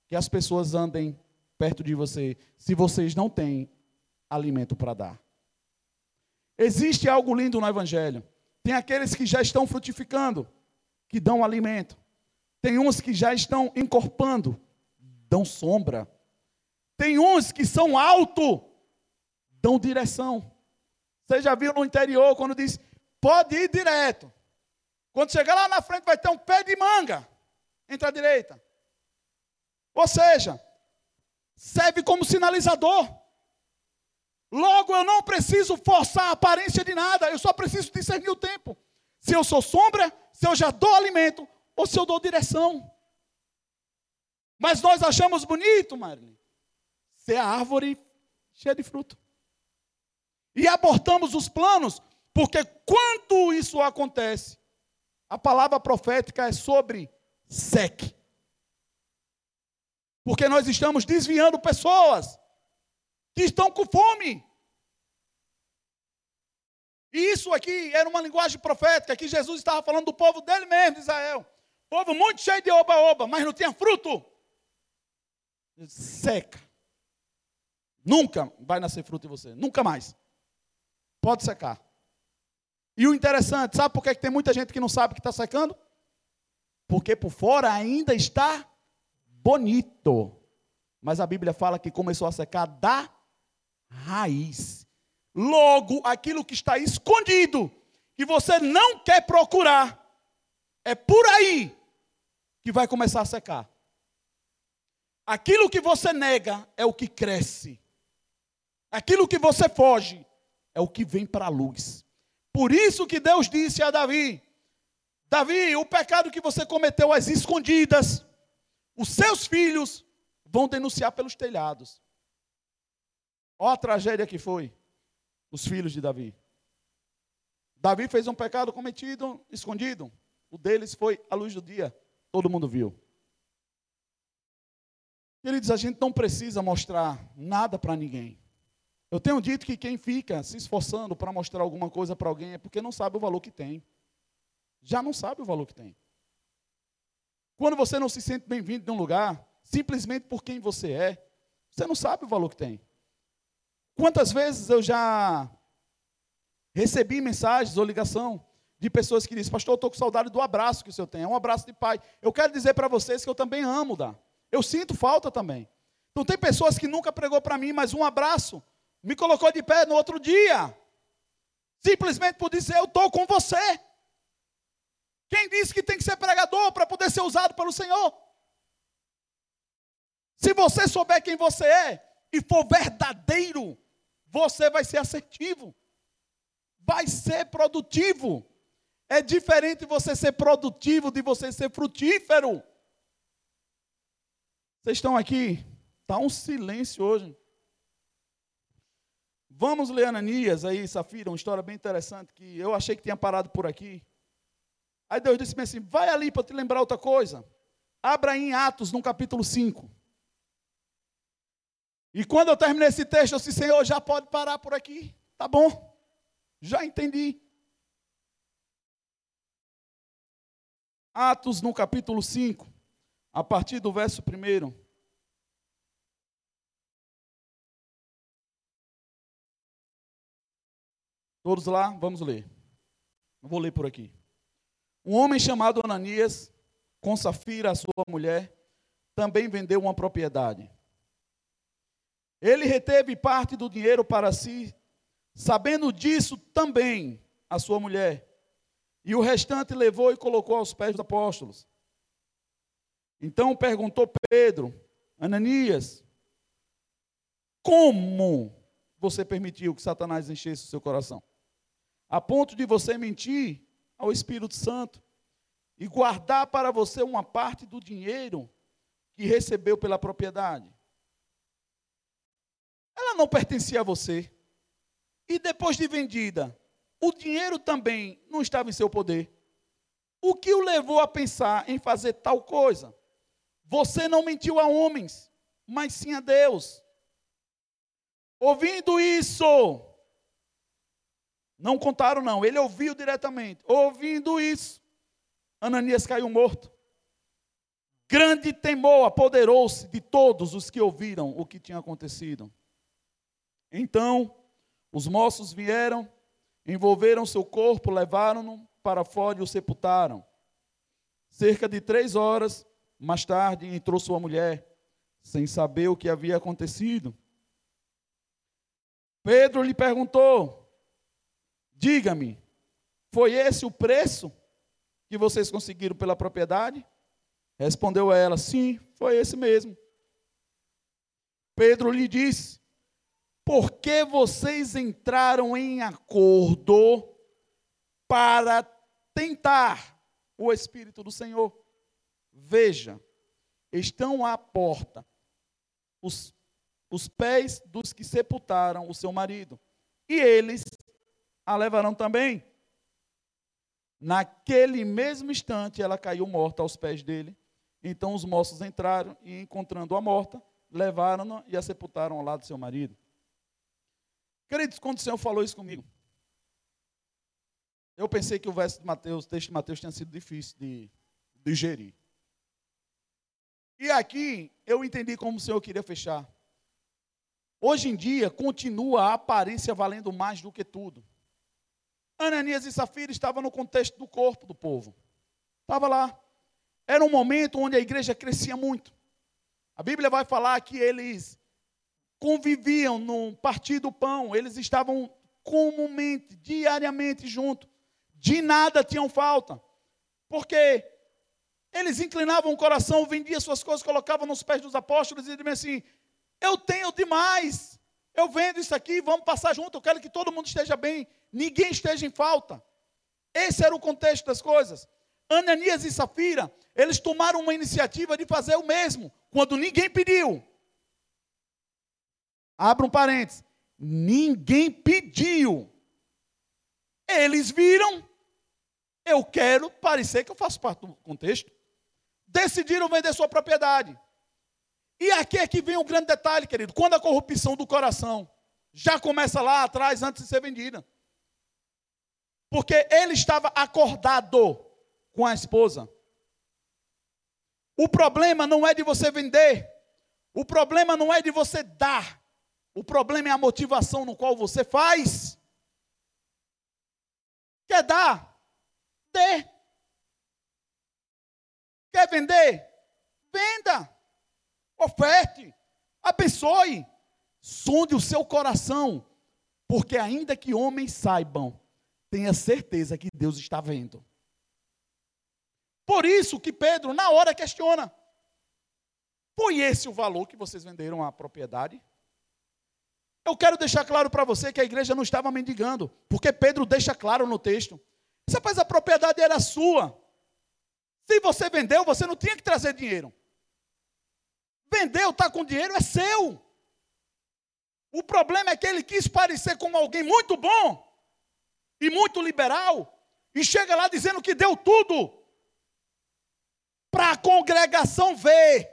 que as pessoas andem perto de você, se vocês não têm alimento para dar. Existe algo lindo no Evangelho. Tem aqueles que já estão frutificando, que dão alimento. Tem uns que já estão encorpando, dão sombra. Tem uns que são alto, dão direção. Você já viu no interior quando diz, pode ir direto. Quando chegar lá na frente vai ter um pé de manga entre a direita. Ou seja, serve como sinalizador. Logo, eu não preciso forçar a aparência de nada, eu só preciso discernir o tempo. Se eu sou sombra, se eu já dou alimento, ou se eu dou direção. Mas nós achamos bonito, Marilyn, ser a árvore cheia de fruto. E abortamos os planos, porque quando isso acontece, a palavra profética é sobre seque. Porque nós estamos desviando pessoas que estão com fome. E isso aqui era uma linguagem profética que Jesus estava falando do povo dele mesmo, de Israel. Povo muito cheio de oba-oba, mas não tinha fruto. Seca. Nunca vai nascer fruto em você. Nunca mais. Pode secar. E o interessante, sabe por que tem muita gente que não sabe que está secando? Porque por fora ainda está bonito. Mas a Bíblia fala que começou a secar da raiz. Logo, aquilo que está escondido, que você não quer procurar, é por aí que vai começar a secar. Aquilo que você nega é o que cresce. Aquilo que você foge é o que vem para a luz. Por isso que Deus disse a Davi: Davi, o pecado que você cometeu às escondidas, os seus filhos vão denunciar pelos telhados. Olha a tragédia que foi os filhos de Davi. Davi fez um pecado cometido escondido. O deles foi à luz do dia. Todo mundo viu. Queridos, a gente não precisa mostrar nada para ninguém. Eu tenho dito que quem fica se esforçando para mostrar alguma coisa para alguém é porque não sabe o valor que tem. Já não sabe o valor que tem. Quando você não se sente bem-vindo em um lugar, simplesmente por quem você é, você não sabe o valor que tem. Quantas vezes eu já recebi mensagens ou ligação de pessoas que dizem, pastor, eu estou com saudade do abraço que o senhor tem, é um abraço de pai. Eu quero dizer para vocês que eu também amo dar. Eu sinto falta também. Então tem pessoas que nunca pregou para mim, mas um abraço me colocou de pé no outro dia. Simplesmente por dizer, eu estou com você. Quem disse que tem que ser pregador para poder ser usado pelo Senhor? Se você souber quem você é e for verdadeiro, você vai ser assertivo, vai ser produtivo. É diferente você ser produtivo de você ser frutífero. Vocês estão aqui? Está um silêncio hoje. Vamos ler Ananias aí, Safira, uma história bem interessante que eu achei que tinha parado por aqui. Aí Deus disse assim: vai ali para te lembrar outra coisa. Abra em Atos, no capítulo 5. E quando eu terminei esse texto, eu disse, Senhor, já pode parar por aqui. Tá bom. Já entendi. Atos no capítulo 5, a partir do verso 1. Todos lá, vamos ler. Eu vou ler por aqui. Um homem chamado Ananias, com Safira, sua mulher, também vendeu uma propriedade. Ele reteve parte do dinheiro para si, sabendo disso também a sua mulher. E o restante levou e colocou aos pés dos apóstolos. Então perguntou Pedro, Ananias, como você permitiu que Satanás enchesse o seu coração? A ponto de você mentir ao Espírito Santo e guardar para você uma parte do dinheiro que recebeu pela propriedade ela não pertencia a você. E depois de vendida, o dinheiro também não estava em seu poder. O que o levou a pensar em fazer tal coisa? Você não mentiu a homens, mas sim a Deus. Ouvindo isso, Não contaram, não. Ele ouviu diretamente. Ouvindo isso, Ananias caiu morto. Grande temor apoderou-se de todos os que ouviram o que tinha acontecido. Então, os moços vieram, envolveram seu corpo, levaram-no para fora e o sepultaram. Cerca de três horas mais tarde, entrou sua mulher, sem saber o que havia acontecido. Pedro lhe perguntou: Diga-me, foi esse o preço que vocês conseguiram pela propriedade? Respondeu ela: Sim, foi esse mesmo. Pedro lhe disse: Por que vocês entraram em acordo para tentar o Espírito do Senhor? Veja, estão à porta os, os pés dos que sepultaram o seu marido, e eles a levarão também. Naquele mesmo instante, ela caiu morta aos pés dele. Então os moços entraram e, encontrando-a morta, levaram-na e a sepultaram ao lado do seu marido. Queridos, quando o Senhor falou isso comigo, eu pensei que o verso de Mateus, o texto de Mateus tinha sido difícil de digerir. E aqui eu entendi como o Senhor queria fechar. Hoje em dia, continua a aparência valendo mais do que tudo. Ananias e Safira estavam no contexto do corpo do povo. Estava lá. Era um momento onde a igreja crescia muito. A Bíblia vai falar que eles conviviam no partir do pão, eles estavam comumente, diariamente juntos. De nada tinham falta. Porque eles inclinavam o coração, vendiam suas coisas, colocavam nos pés dos apóstolos e diziam assim: Eu tenho demais, eu vendo isso aqui, vamos passar junto, eu quero que todo mundo esteja bem, ninguém esteja em falta. Esse era o contexto das coisas. Ananias e Safira, eles tomaram uma iniciativa de fazer o mesmo, quando ninguém pediu. Abra um parênteses. Ninguém pediu. Eles viram. Eu quero parecer que eu faço parte do contexto decidiram vender sua propriedade. E aqui é que vem um grande detalhe, querido. Quando a corrupção do coração já começa lá atrás, antes de ser vendida. Porque ele estava acordado com a esposa. O problema não é de você vender. O problema não é de você dar. O problema é a motivação no qual você faz. Quer dar? Dê. Quer vender? Venda. Oferte. Abençoe. Sonde o seu coração. Porque ainda que homens saibam, tenha certeza que Deus está vendo. Por isso que Pedro, na hora, questiona: Foi esse o valor que vocês venderam a propriedade? Eu quero deixar claro para você que a igreja não estava mendigando, porque Pedro deixa claro no texto. Rapaz, a propriedade era sua. Se você vendeu, você não tinha que trazer dinheiro. Vendeu, está com dinheiro, é seu. O problema é que ele quis parecer como alguém muito bom e muito liberal, e chega lá dizendo que deu tudo para a congregação ver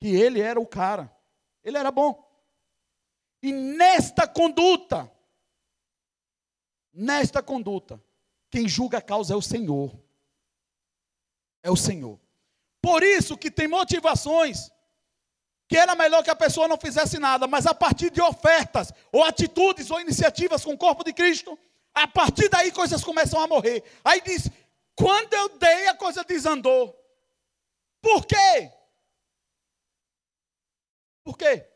que ele era o cara, ele era bom. E nesta conduta, nesta conduta, quem julga a causa é o Senhor é o Senhor. Por isso que tem motivações que era melhor que a pessoa não fizesse nada, mas a partir de ofertas, ou atitudes, ou iniciativas com o corpo de Cristo, a partir daí coisas começam a morrer. Aí diz: quando eu dei, a coisa desandou. Por quê? Por quê?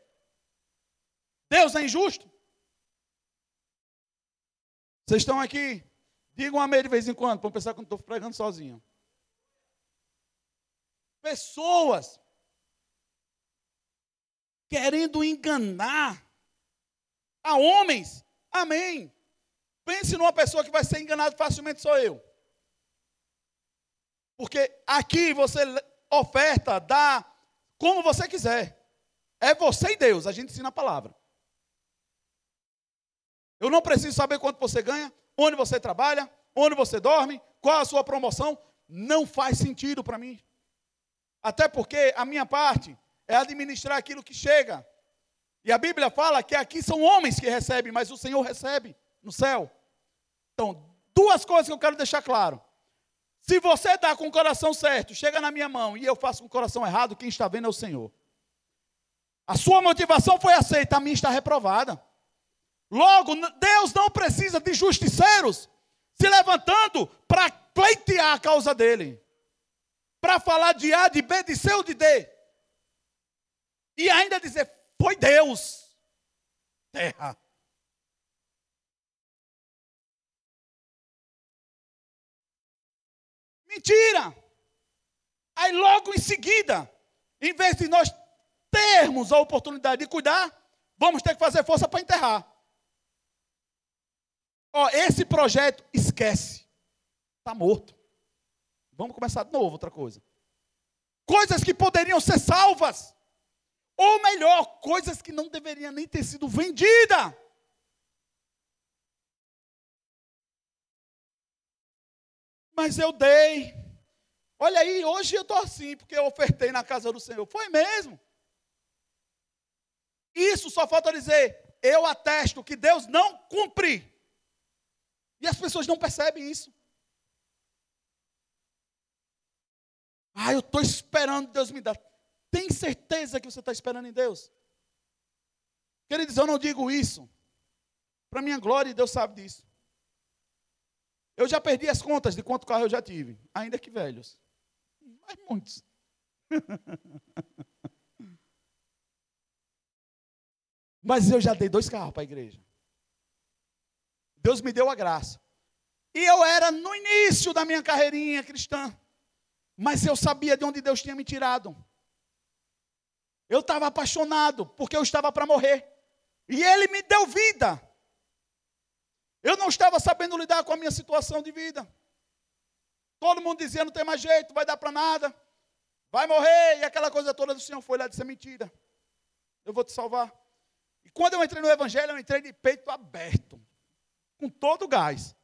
Deus é injusto? Vocês estão aqui? Digam amém de vez em quando, para pensar que eu estou pregando sozinho pessoas querendo enganar a homens. Amém. Pense numa pessoa que vai ser enganada facilmente, sou eu. Porque aqui você oferta, dá como você quiser. É você e Deus, a gente ensina a palavra. Eu não preciso saber quanto você ganha, onde você trabalha, onde você dorme, qual a sua promoção. Não faz sentido para mim. Até porque a minha parte é administrar aquilo que chega. E a Bíblia fala que aqui são homens que recebem, mas o Senhor recebe. no céu? Então, duas coisas que eu quero deixar claro. Se você dá com o coração certo, chega na minha mão e eu faço com o coração errado, quem está vendo é o Senhor. A sua motivação foi aceita, a minha está reprovada. Logo, Deus não precisa de justiceiros se levantando para pleitear a causa dele, para falar de A, de B, de C ou de D. E ainda dizer, foi Deus. Terra. Mentira! Aí logo em seguida, em vez de nós termos a oportunidade de cuidar, vamos ter que fazer força para enterrar. Ó, esse projeto esquece. Está morto. Vamos começar de novo outra coisa. Coisas que poderiam ser salvas. Ou melhor, coisas que não deveriam nem ter sido vendidas. Mas eu dei. Olha aí, hoje eu estou assim, porque eu ofertei na casa do Senhor. Foi mesmo. Isso só falta dizer, eu atesto que Deus não cumpre. E as pessoas não percebem isso. Ah, eu estou esperando Deus me dar. Tem certeza que você está esperando em Deus? Queridos, eu não digo isso para minha glória, Deus sabe disso. Eu já perdi as contas de quanto carro eu já tive, ainda que velhos. Mas muitos. Mas eu já dei dois carros para a igreja. Deus me deu a graça. E eu era no início da minha carreirinha cristã. Mas eu sabia de onde Deus tinha me tirado. Eu estava apaixonado, porque eu estava para morrer. E Ele me deu vida. Eu não estava sabendo lidar com a minha situação de vida. Todo mundo dizia: não tem mais jeito, vai dar para nada, vai morrer. E aquela coisa toda do Senhor foi lá disse: é mentira. Eu vou te salvar. E quando eu entrei no Evangelho, eu entrei de peito aberto, com todo o gás.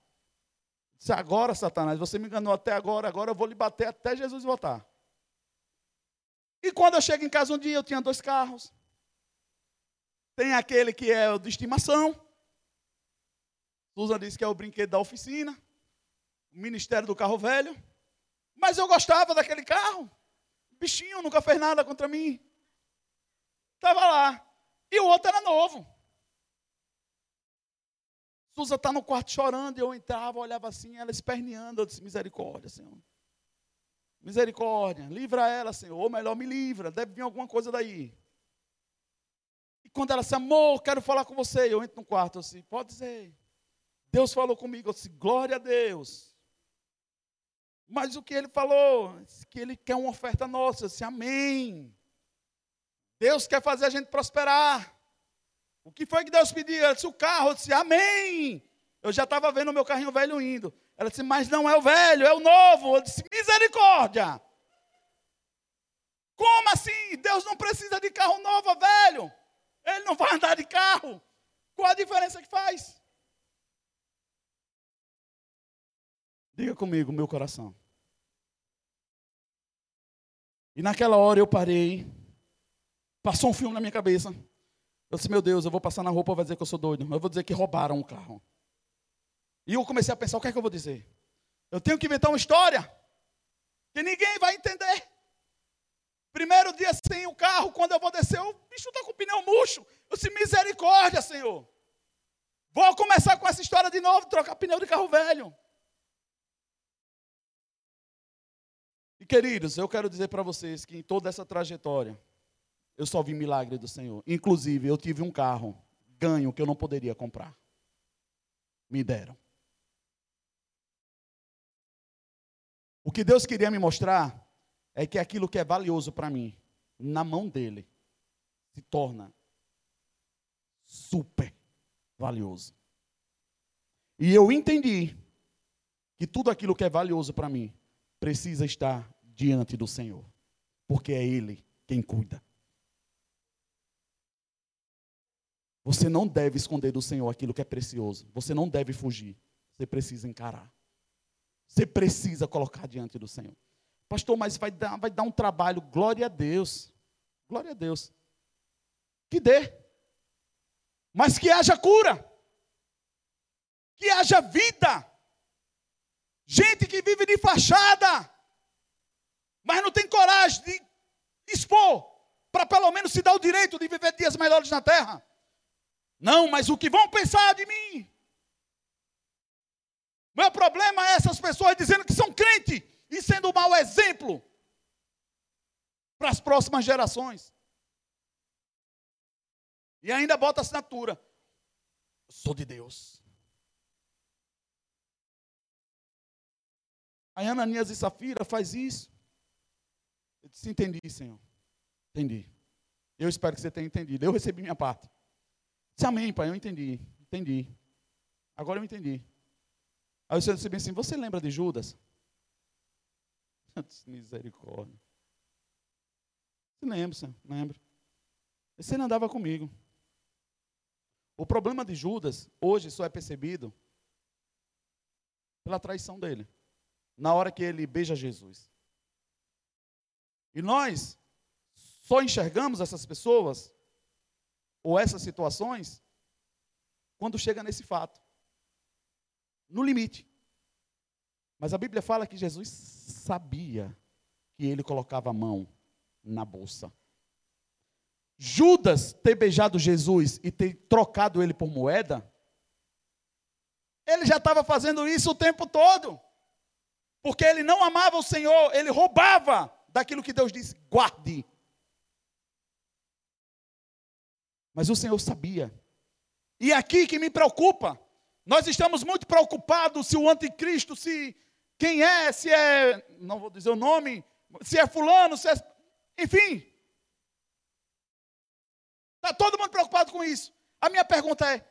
Disse: agora, Satanás, você me enganou até agora, agora eu vou lhe bater até Jesus voltar. E quando eu chego em casa um dia, eu tinha dois carros. Tem aquele que é o de estimação. Susan disse que é o brinquedo da oficina, o ministério do carro velho. Mas eu gostava daquele carro. Bichinho nunca fez nada contra mim. Estava lá. E o outro era novo. Susan está no quarto chorando, e eu entrava, olhava assim, ela esperneando. Eu disse: Misericórdia, Senhor. Misericórdia, livra ela, Senhor. Ou melhor, me livra. Deve vir alguma coisa daí. E quando ela disse: Amor, quero falar com você. Eu entro no quarto assim: Pode dizer. Deus falou comigo, eu disse, glória a Deus. Mas o que ele falou? Que ele quer uma oferta nossa. Eu disse, amém. Deus quer fazer a gente prosperar. O que foi que Deus pediu? Ela disse, o carro. Eu disse, amém. Eu já estava vendo o meu carrinho velho indo. Ela disse, mas não é o velho, é o novo. Eu disse, misericórdia. Como assim? Deus não precisa de carro novo, velho. Ele não vai andar de carro. Qual a diferença que faz? Diga comigo, meu coração. E naquela hora eu parei. Passou um filme na minha cabeça. Eu disse, meu Deus, eu vou passar na roupa vai dizer que eu sou doido. Eu vou dizer que roubaram o carro. E eu comecei a pensar, o que é que eu vou dizer? Eu tenho que inventar uma história que ninguém vai entender. Primeiro dia sem o carro, quando eu vou descer, o bicho está com o pneu murcho. Eu disse, misericórdia, Senhor. Vou começar com essa história de novo, trocar pneu de carro velho. E queridos, eu quero dizer para vocês que em toda essa trajetória, eu só vi milagre do Senhor. Inclusive, eu tive um carro ganho que eu não poderia comprar. Me deram. O que Deus queria me mostrar é que aquilo que é valioso para mim, na mão dele, se torna super valioso. E eu entendi que tudo aquilo que é valioso para mim precisa estar diante do Senhor, porque é Ele quem cuida. Você não deve esconder do Senhor aquilo que é precioso. Você não deve fugir. Você precisa encarar. Você precisa colocar diante do Senhor. Pastor, mas vai dar, vai dar um trabalho. Glória a Deus. Glória a Deus. Que dê. Mas que haja cura. que haja vida. Gente que vive de fachada, mas não tem coragem de expor, para pelo menos se dar o direito de viver dias melhores na terra. Não, mas o que vão pensar de mim? Meu problema é essas pessoas dizendo que são crente e sendo um mau exemplo para as próximas gerações. E ainda bota assinatura. sou de Deus. Aí Ananias e Safira faz isso. Eu disse, entendi, Senhor. Entendi. Eu espero que você tenha entendido. Eu recebi minha parte. Disse, amém, pai, eu entendi. Entendi. Agora eu entendi. Aí o Senhor disse bem assim, você lembra de Judas? Eu disse, misericórdia. Eu lembro, Senhor, lembro. Você não andava comigo. O problema de Judas, hoje, só é percebido pela traição dele na hora que ele beija Jesus. E nós só enxergamos essas pessoas ou essas situações quando chega nesse fato. No limite. Mas a Bíblia fala que Jesus sabia que ele colocava a mão na bolsa. Judas ter beijado Jesus e ter trocado ele por moeda, ele já estava fazendo isso o tempo todo porque ele não amava o Senhor, ele roubava daquilo que Deus disse: guarde. Mas o Senhor sabia. E é aqui que me preocupa, nós estamos muito preocupados se o anticristo, se quem é, se é, não vou dizer o nome, se é fulano, se é, enfim. Está todo mundo preocupado com isso. A minha pergunta é: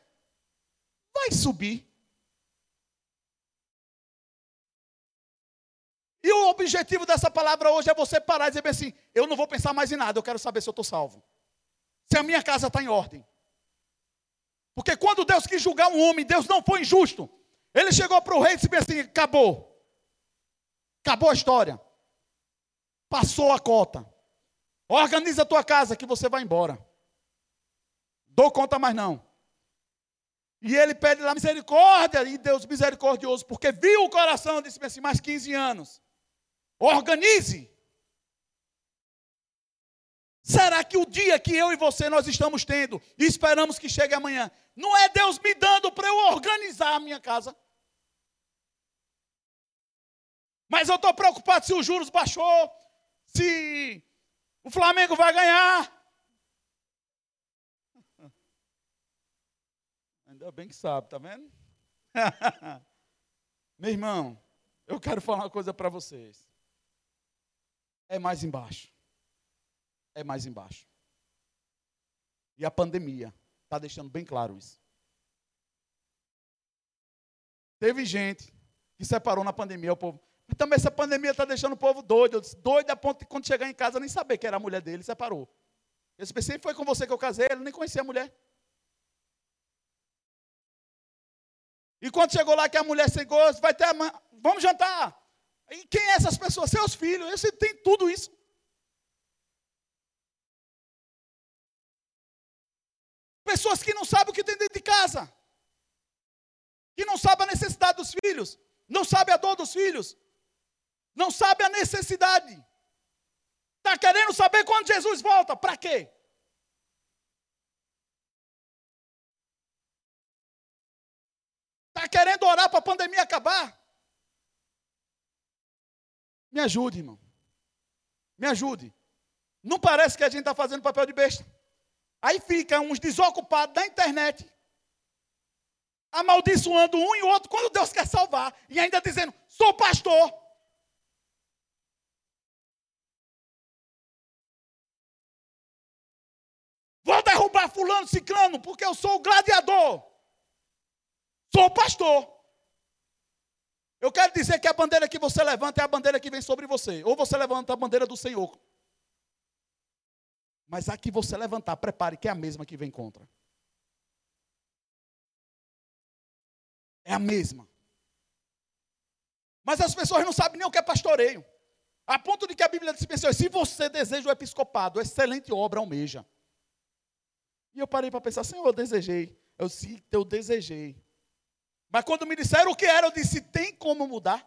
vai subir? E o objetivo dessa palavra hoje é você parar e dizer assim: eu não vou pensar mais em nada, eu quero saber se eu estou salvo. Se a minha casa está em ordem. Porque quando Deus quis julgar um homem, Deus não foi injusto. Ele chegou para o rei e disse assim: acabou. Acabou a história. Passou a cota. Organiza a tua casa que você vai embora. Dou conta mais não. E ele pede lá misericórdia, e Deus misericordioso, porque viu o coração, disse assim, mais 15 anos. Organize. Será que o dia que eu e você nós estamos tendo e esperamos que chegue amanhã, não é Deus me dando para eu organizar a minha casa? Mas eu estou preocupado se os juros baixou, se o Flamengo vai ganhar. Ainda bem que sabe, tá vendo? Meu irmão, eu quero falar uma coisa para vocês é mais embaixo. É mais embaixo. E a pandemia está deixando bem claro isso. Teve gente que separou na pandemia o povo. Mas também essa pandemia está deixando o povo doido. doido a ponto de quando chegar em casa nem saber que era a mulher dele, separou. Eu pensei, foi com você que eu casei, ele nem conhecia a mulher. E quando chegou lá que a mulher chegou, vai ter a... vamos jantar. E quem é essas pessoas? Seus filhos. Você tem tudo isso. Pessoas que não sabem o que tem dentro de casa. Que não sabem a necessidade dos filhos. Não sabem a dor dos filhos. Não sabem a necessidade. Está querendo saber quando Jesus volta. Para quê? Está querendo orar para a pandemia acabar? Me ajude, irmão. Me ajude. Não parece que a gente está fazendo papel de besta. Aí fica uns desocupados da internet, amaldiçoando um e outro quando Deus quer salvar, e ainda dizendo: sou pastor. Vou derrubar fulano, ciclano, porque eu sou o gladiador. Sou pastor. Eu quero dizer que a bandeira que você levanta é a bandeira que vem sobre você. Ou você levanta a bandeira do Senhor. Mas a que você levantar, prepare que é a mesma que vem contra. É a mesma. Mas as pessoas não sabem nem o que é pastoreio. A ponto de que a Bíblia diz assim, se você deseja o episcopado, excelente obra almeja. E eu parei para pensar, Senhor, eu desejei. Eu sim, eu desejei. Mas quando me disseram o que era, eu disse: tem como mudar?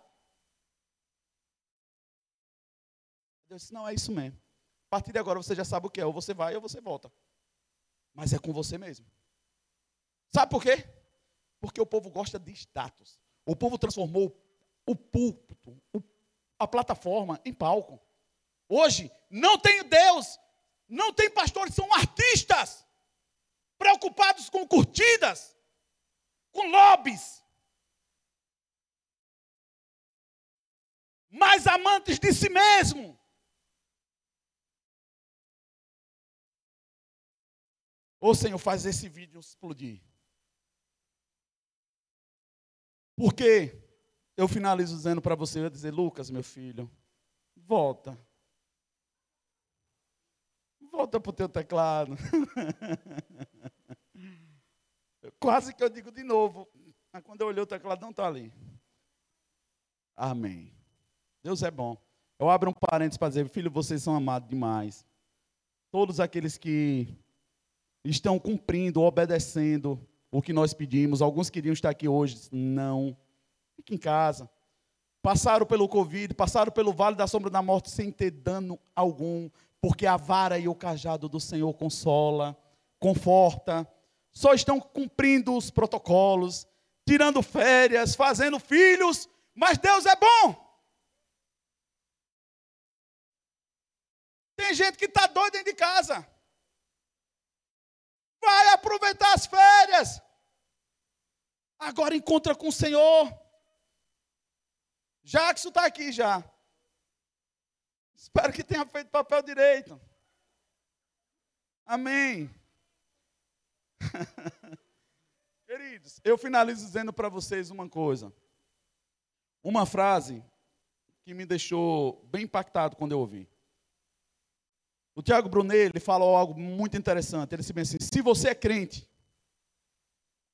Eu disse: não, é isso mesmo. A partir de agora você já sabe o que é, ou você vai ou você volta. Mas é com você mesmo. Sabe por quê? Porque o povo gosta de status. O povo transformou o púlpito, a plataforma, em palco. Hoje, não tem Deus, não tem pastores, são artistas, preocupados com curtidas, com lobbies, mais amantes de si mesmo. Ô Senhor, faz esse vídeo explodir. Porque eu finalizo dizendo para você, eu dizer, Lucas, meu filho, volta. Volta para o teu teclado. Quase que eu digo de novo. Mas quando eu olhei o teclado, não está ali. Amém. Deus é bom. Eu abro um parênteses para dizer, filho, vocês são amados demais. Todos aqueles que estão cumprindo, obedecendo o que nós pedimos. Alguns queriam estar aqui hoje, não. Fique em casa. Passaram pelo Covid, passaram pelo vale da sombra da morte sem ter dano algum, porque a vara e o cajado do Senhor consola, conforta. Só estão cumprindo os protocolos, tirando férias, fazendo filhos, mas Deus é bom. Tem gente que está doida dentro de casa. Vai aproveitar as férias. Agora encontra com o Senhor. Jackson está aqui já. Espero que tenha feito papel direito. Amém. Queridos, eu finalizo dizendo para vocês uma coisa. Uma frase que me deixou bem impactado quando eu ouvi. O Tiago Brunet, ele falou algo muito interessante. Ele disse bem assim: se você é crente,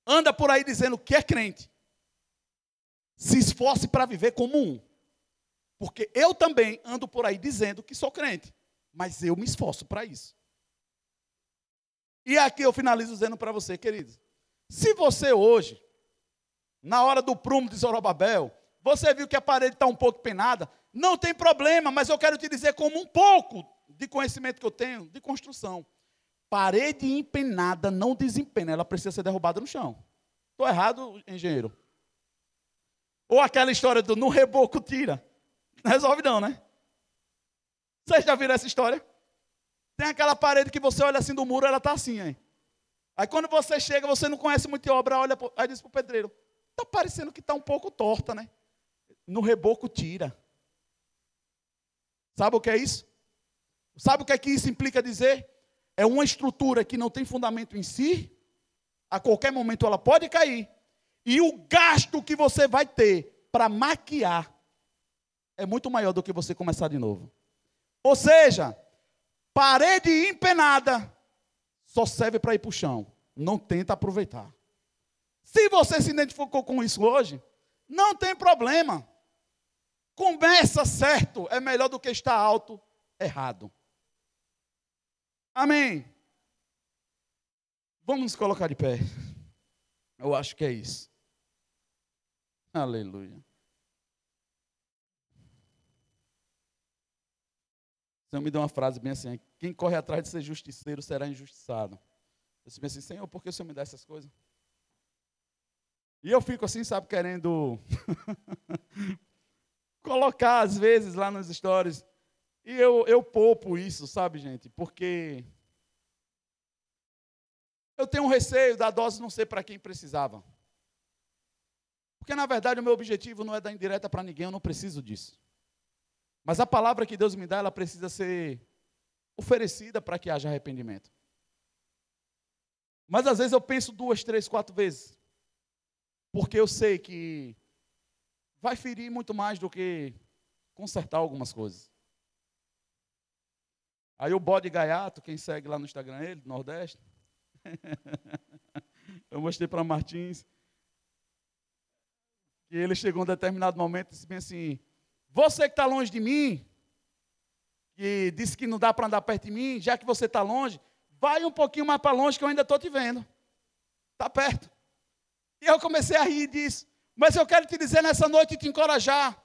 anda por aí dizendo que é crente, se esforce para viver como um. Porque eu também ando por aí dizendo que sou crente, mas eu me esforço para isso. E aqui eu finalizo dizendo para você, queridos, se você hoje, na hora do prumo de Zorobabel, você viu que a parede está um pouco penada, não tem problema, mas eu quero te dizer como um pouco de conhecimento que eu tenho de construção. Parede empenada não desempena, ela precisa ser derrubada no chão. Estou errado, engenheiro? Ou aquela história do no reboco tira. Não resolve não, né? Vocês já viram essa história? Tem aquela parede que você olha assim do muro, ela está assim, hein? Aí quando você chega, você não conhece muito de obra, olha, aí diz para o pedreiro, está parecendo que está um pouco torta, né? No reboco tira. Sabe o que é isso? Sabe o que é que isso implica dizer? É uma estrutura que não tem fundamento em si, a qualquer momento ela pode cair, e o gasto que você vai ter para maquiar é muito maior do que você começar de novo. Ou seja, parede empenada só serve para ir para o chão. Não tenta aproveitar. Se você se identificou com isso hoje, não tem problema. Começa certo é melhor do que estar alto errado. Amém. Vamos nos colocar de pé. Eu acho que é isso. Aleluia. Senhor me deu uma frase bem assim: quem corre atrás de ser justiceiro será injustiçado. Eu disse assim, Senhor, por que o Senhor me dá essas coisas? E eu fico assim, sabe, querendo colocar às vezes lá nos stories e eu, eu poupo isso, sabe, gente? Porque eu tenho um receio da dose não ser para quem precisava. Porque, na verdade, o meu objetivo não é dar indireta para ninguém, eu não preciso disso. Mas a palavra que Deus me dá, ela precisa ser oferecida para que haja arrependimento. Mas às vezes eu penso duas, três, quatro vezes. Porque eu sei que vai ferir muito mais do que consertar algumas coisas. Aí o bode gaiato, quem segue lá no Instagram ele, Nordeste. eu mostrei para Martins. Que ele chegou um determinado momento e disse bem assim: Você que está longe de mim, que disse que não dá para andar perto de mim, já que você está longe, vai um pouquinho mais para longe que eu ainda estou te vendo. Está perto. E eu comecei a rir disso. Mas eu quero te dizer nessa noite e te encorajar.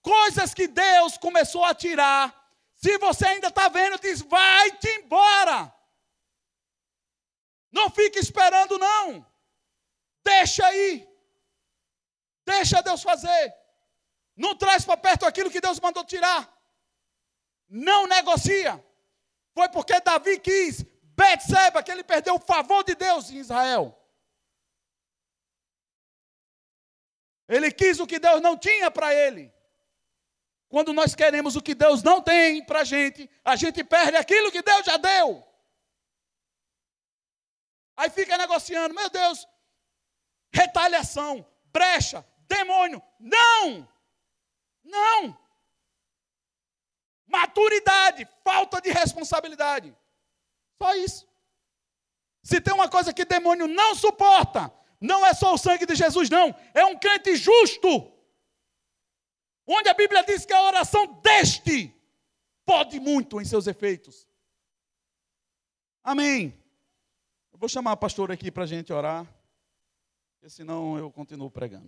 Coisas que Deus começou a tirar. Se você ainda está vendo, diz: vai-te embora. Não fique esperando, não. Deixa aí. Deixa Deus fazer. Não traz para perto aquilo que Deus mandou tirar. Não negocia. Foi porque Davi quis Betseba, que ele perdeu o favor de Deus em Israel. Ele quis o que Deus não tinha para ele. Quando nós queremos o que Deus não tem para a gente, a gente perde aquilo que Deus já deu. Aí fica negociando, meu Deus, retaliação, brecha, demônio. Não! Não! Maturidade, falta de responsabilidade. Só isso. Se tem uma coisa que demônio não suporta, não é só o sangue de Jesus, não. É um crente justo. Onde a Bíblia diz que a oração deste pode muito em seus efeitos. Amém. Eu vou chamar a pastora aqui para a gente orar, porque senão eu continuo pregando.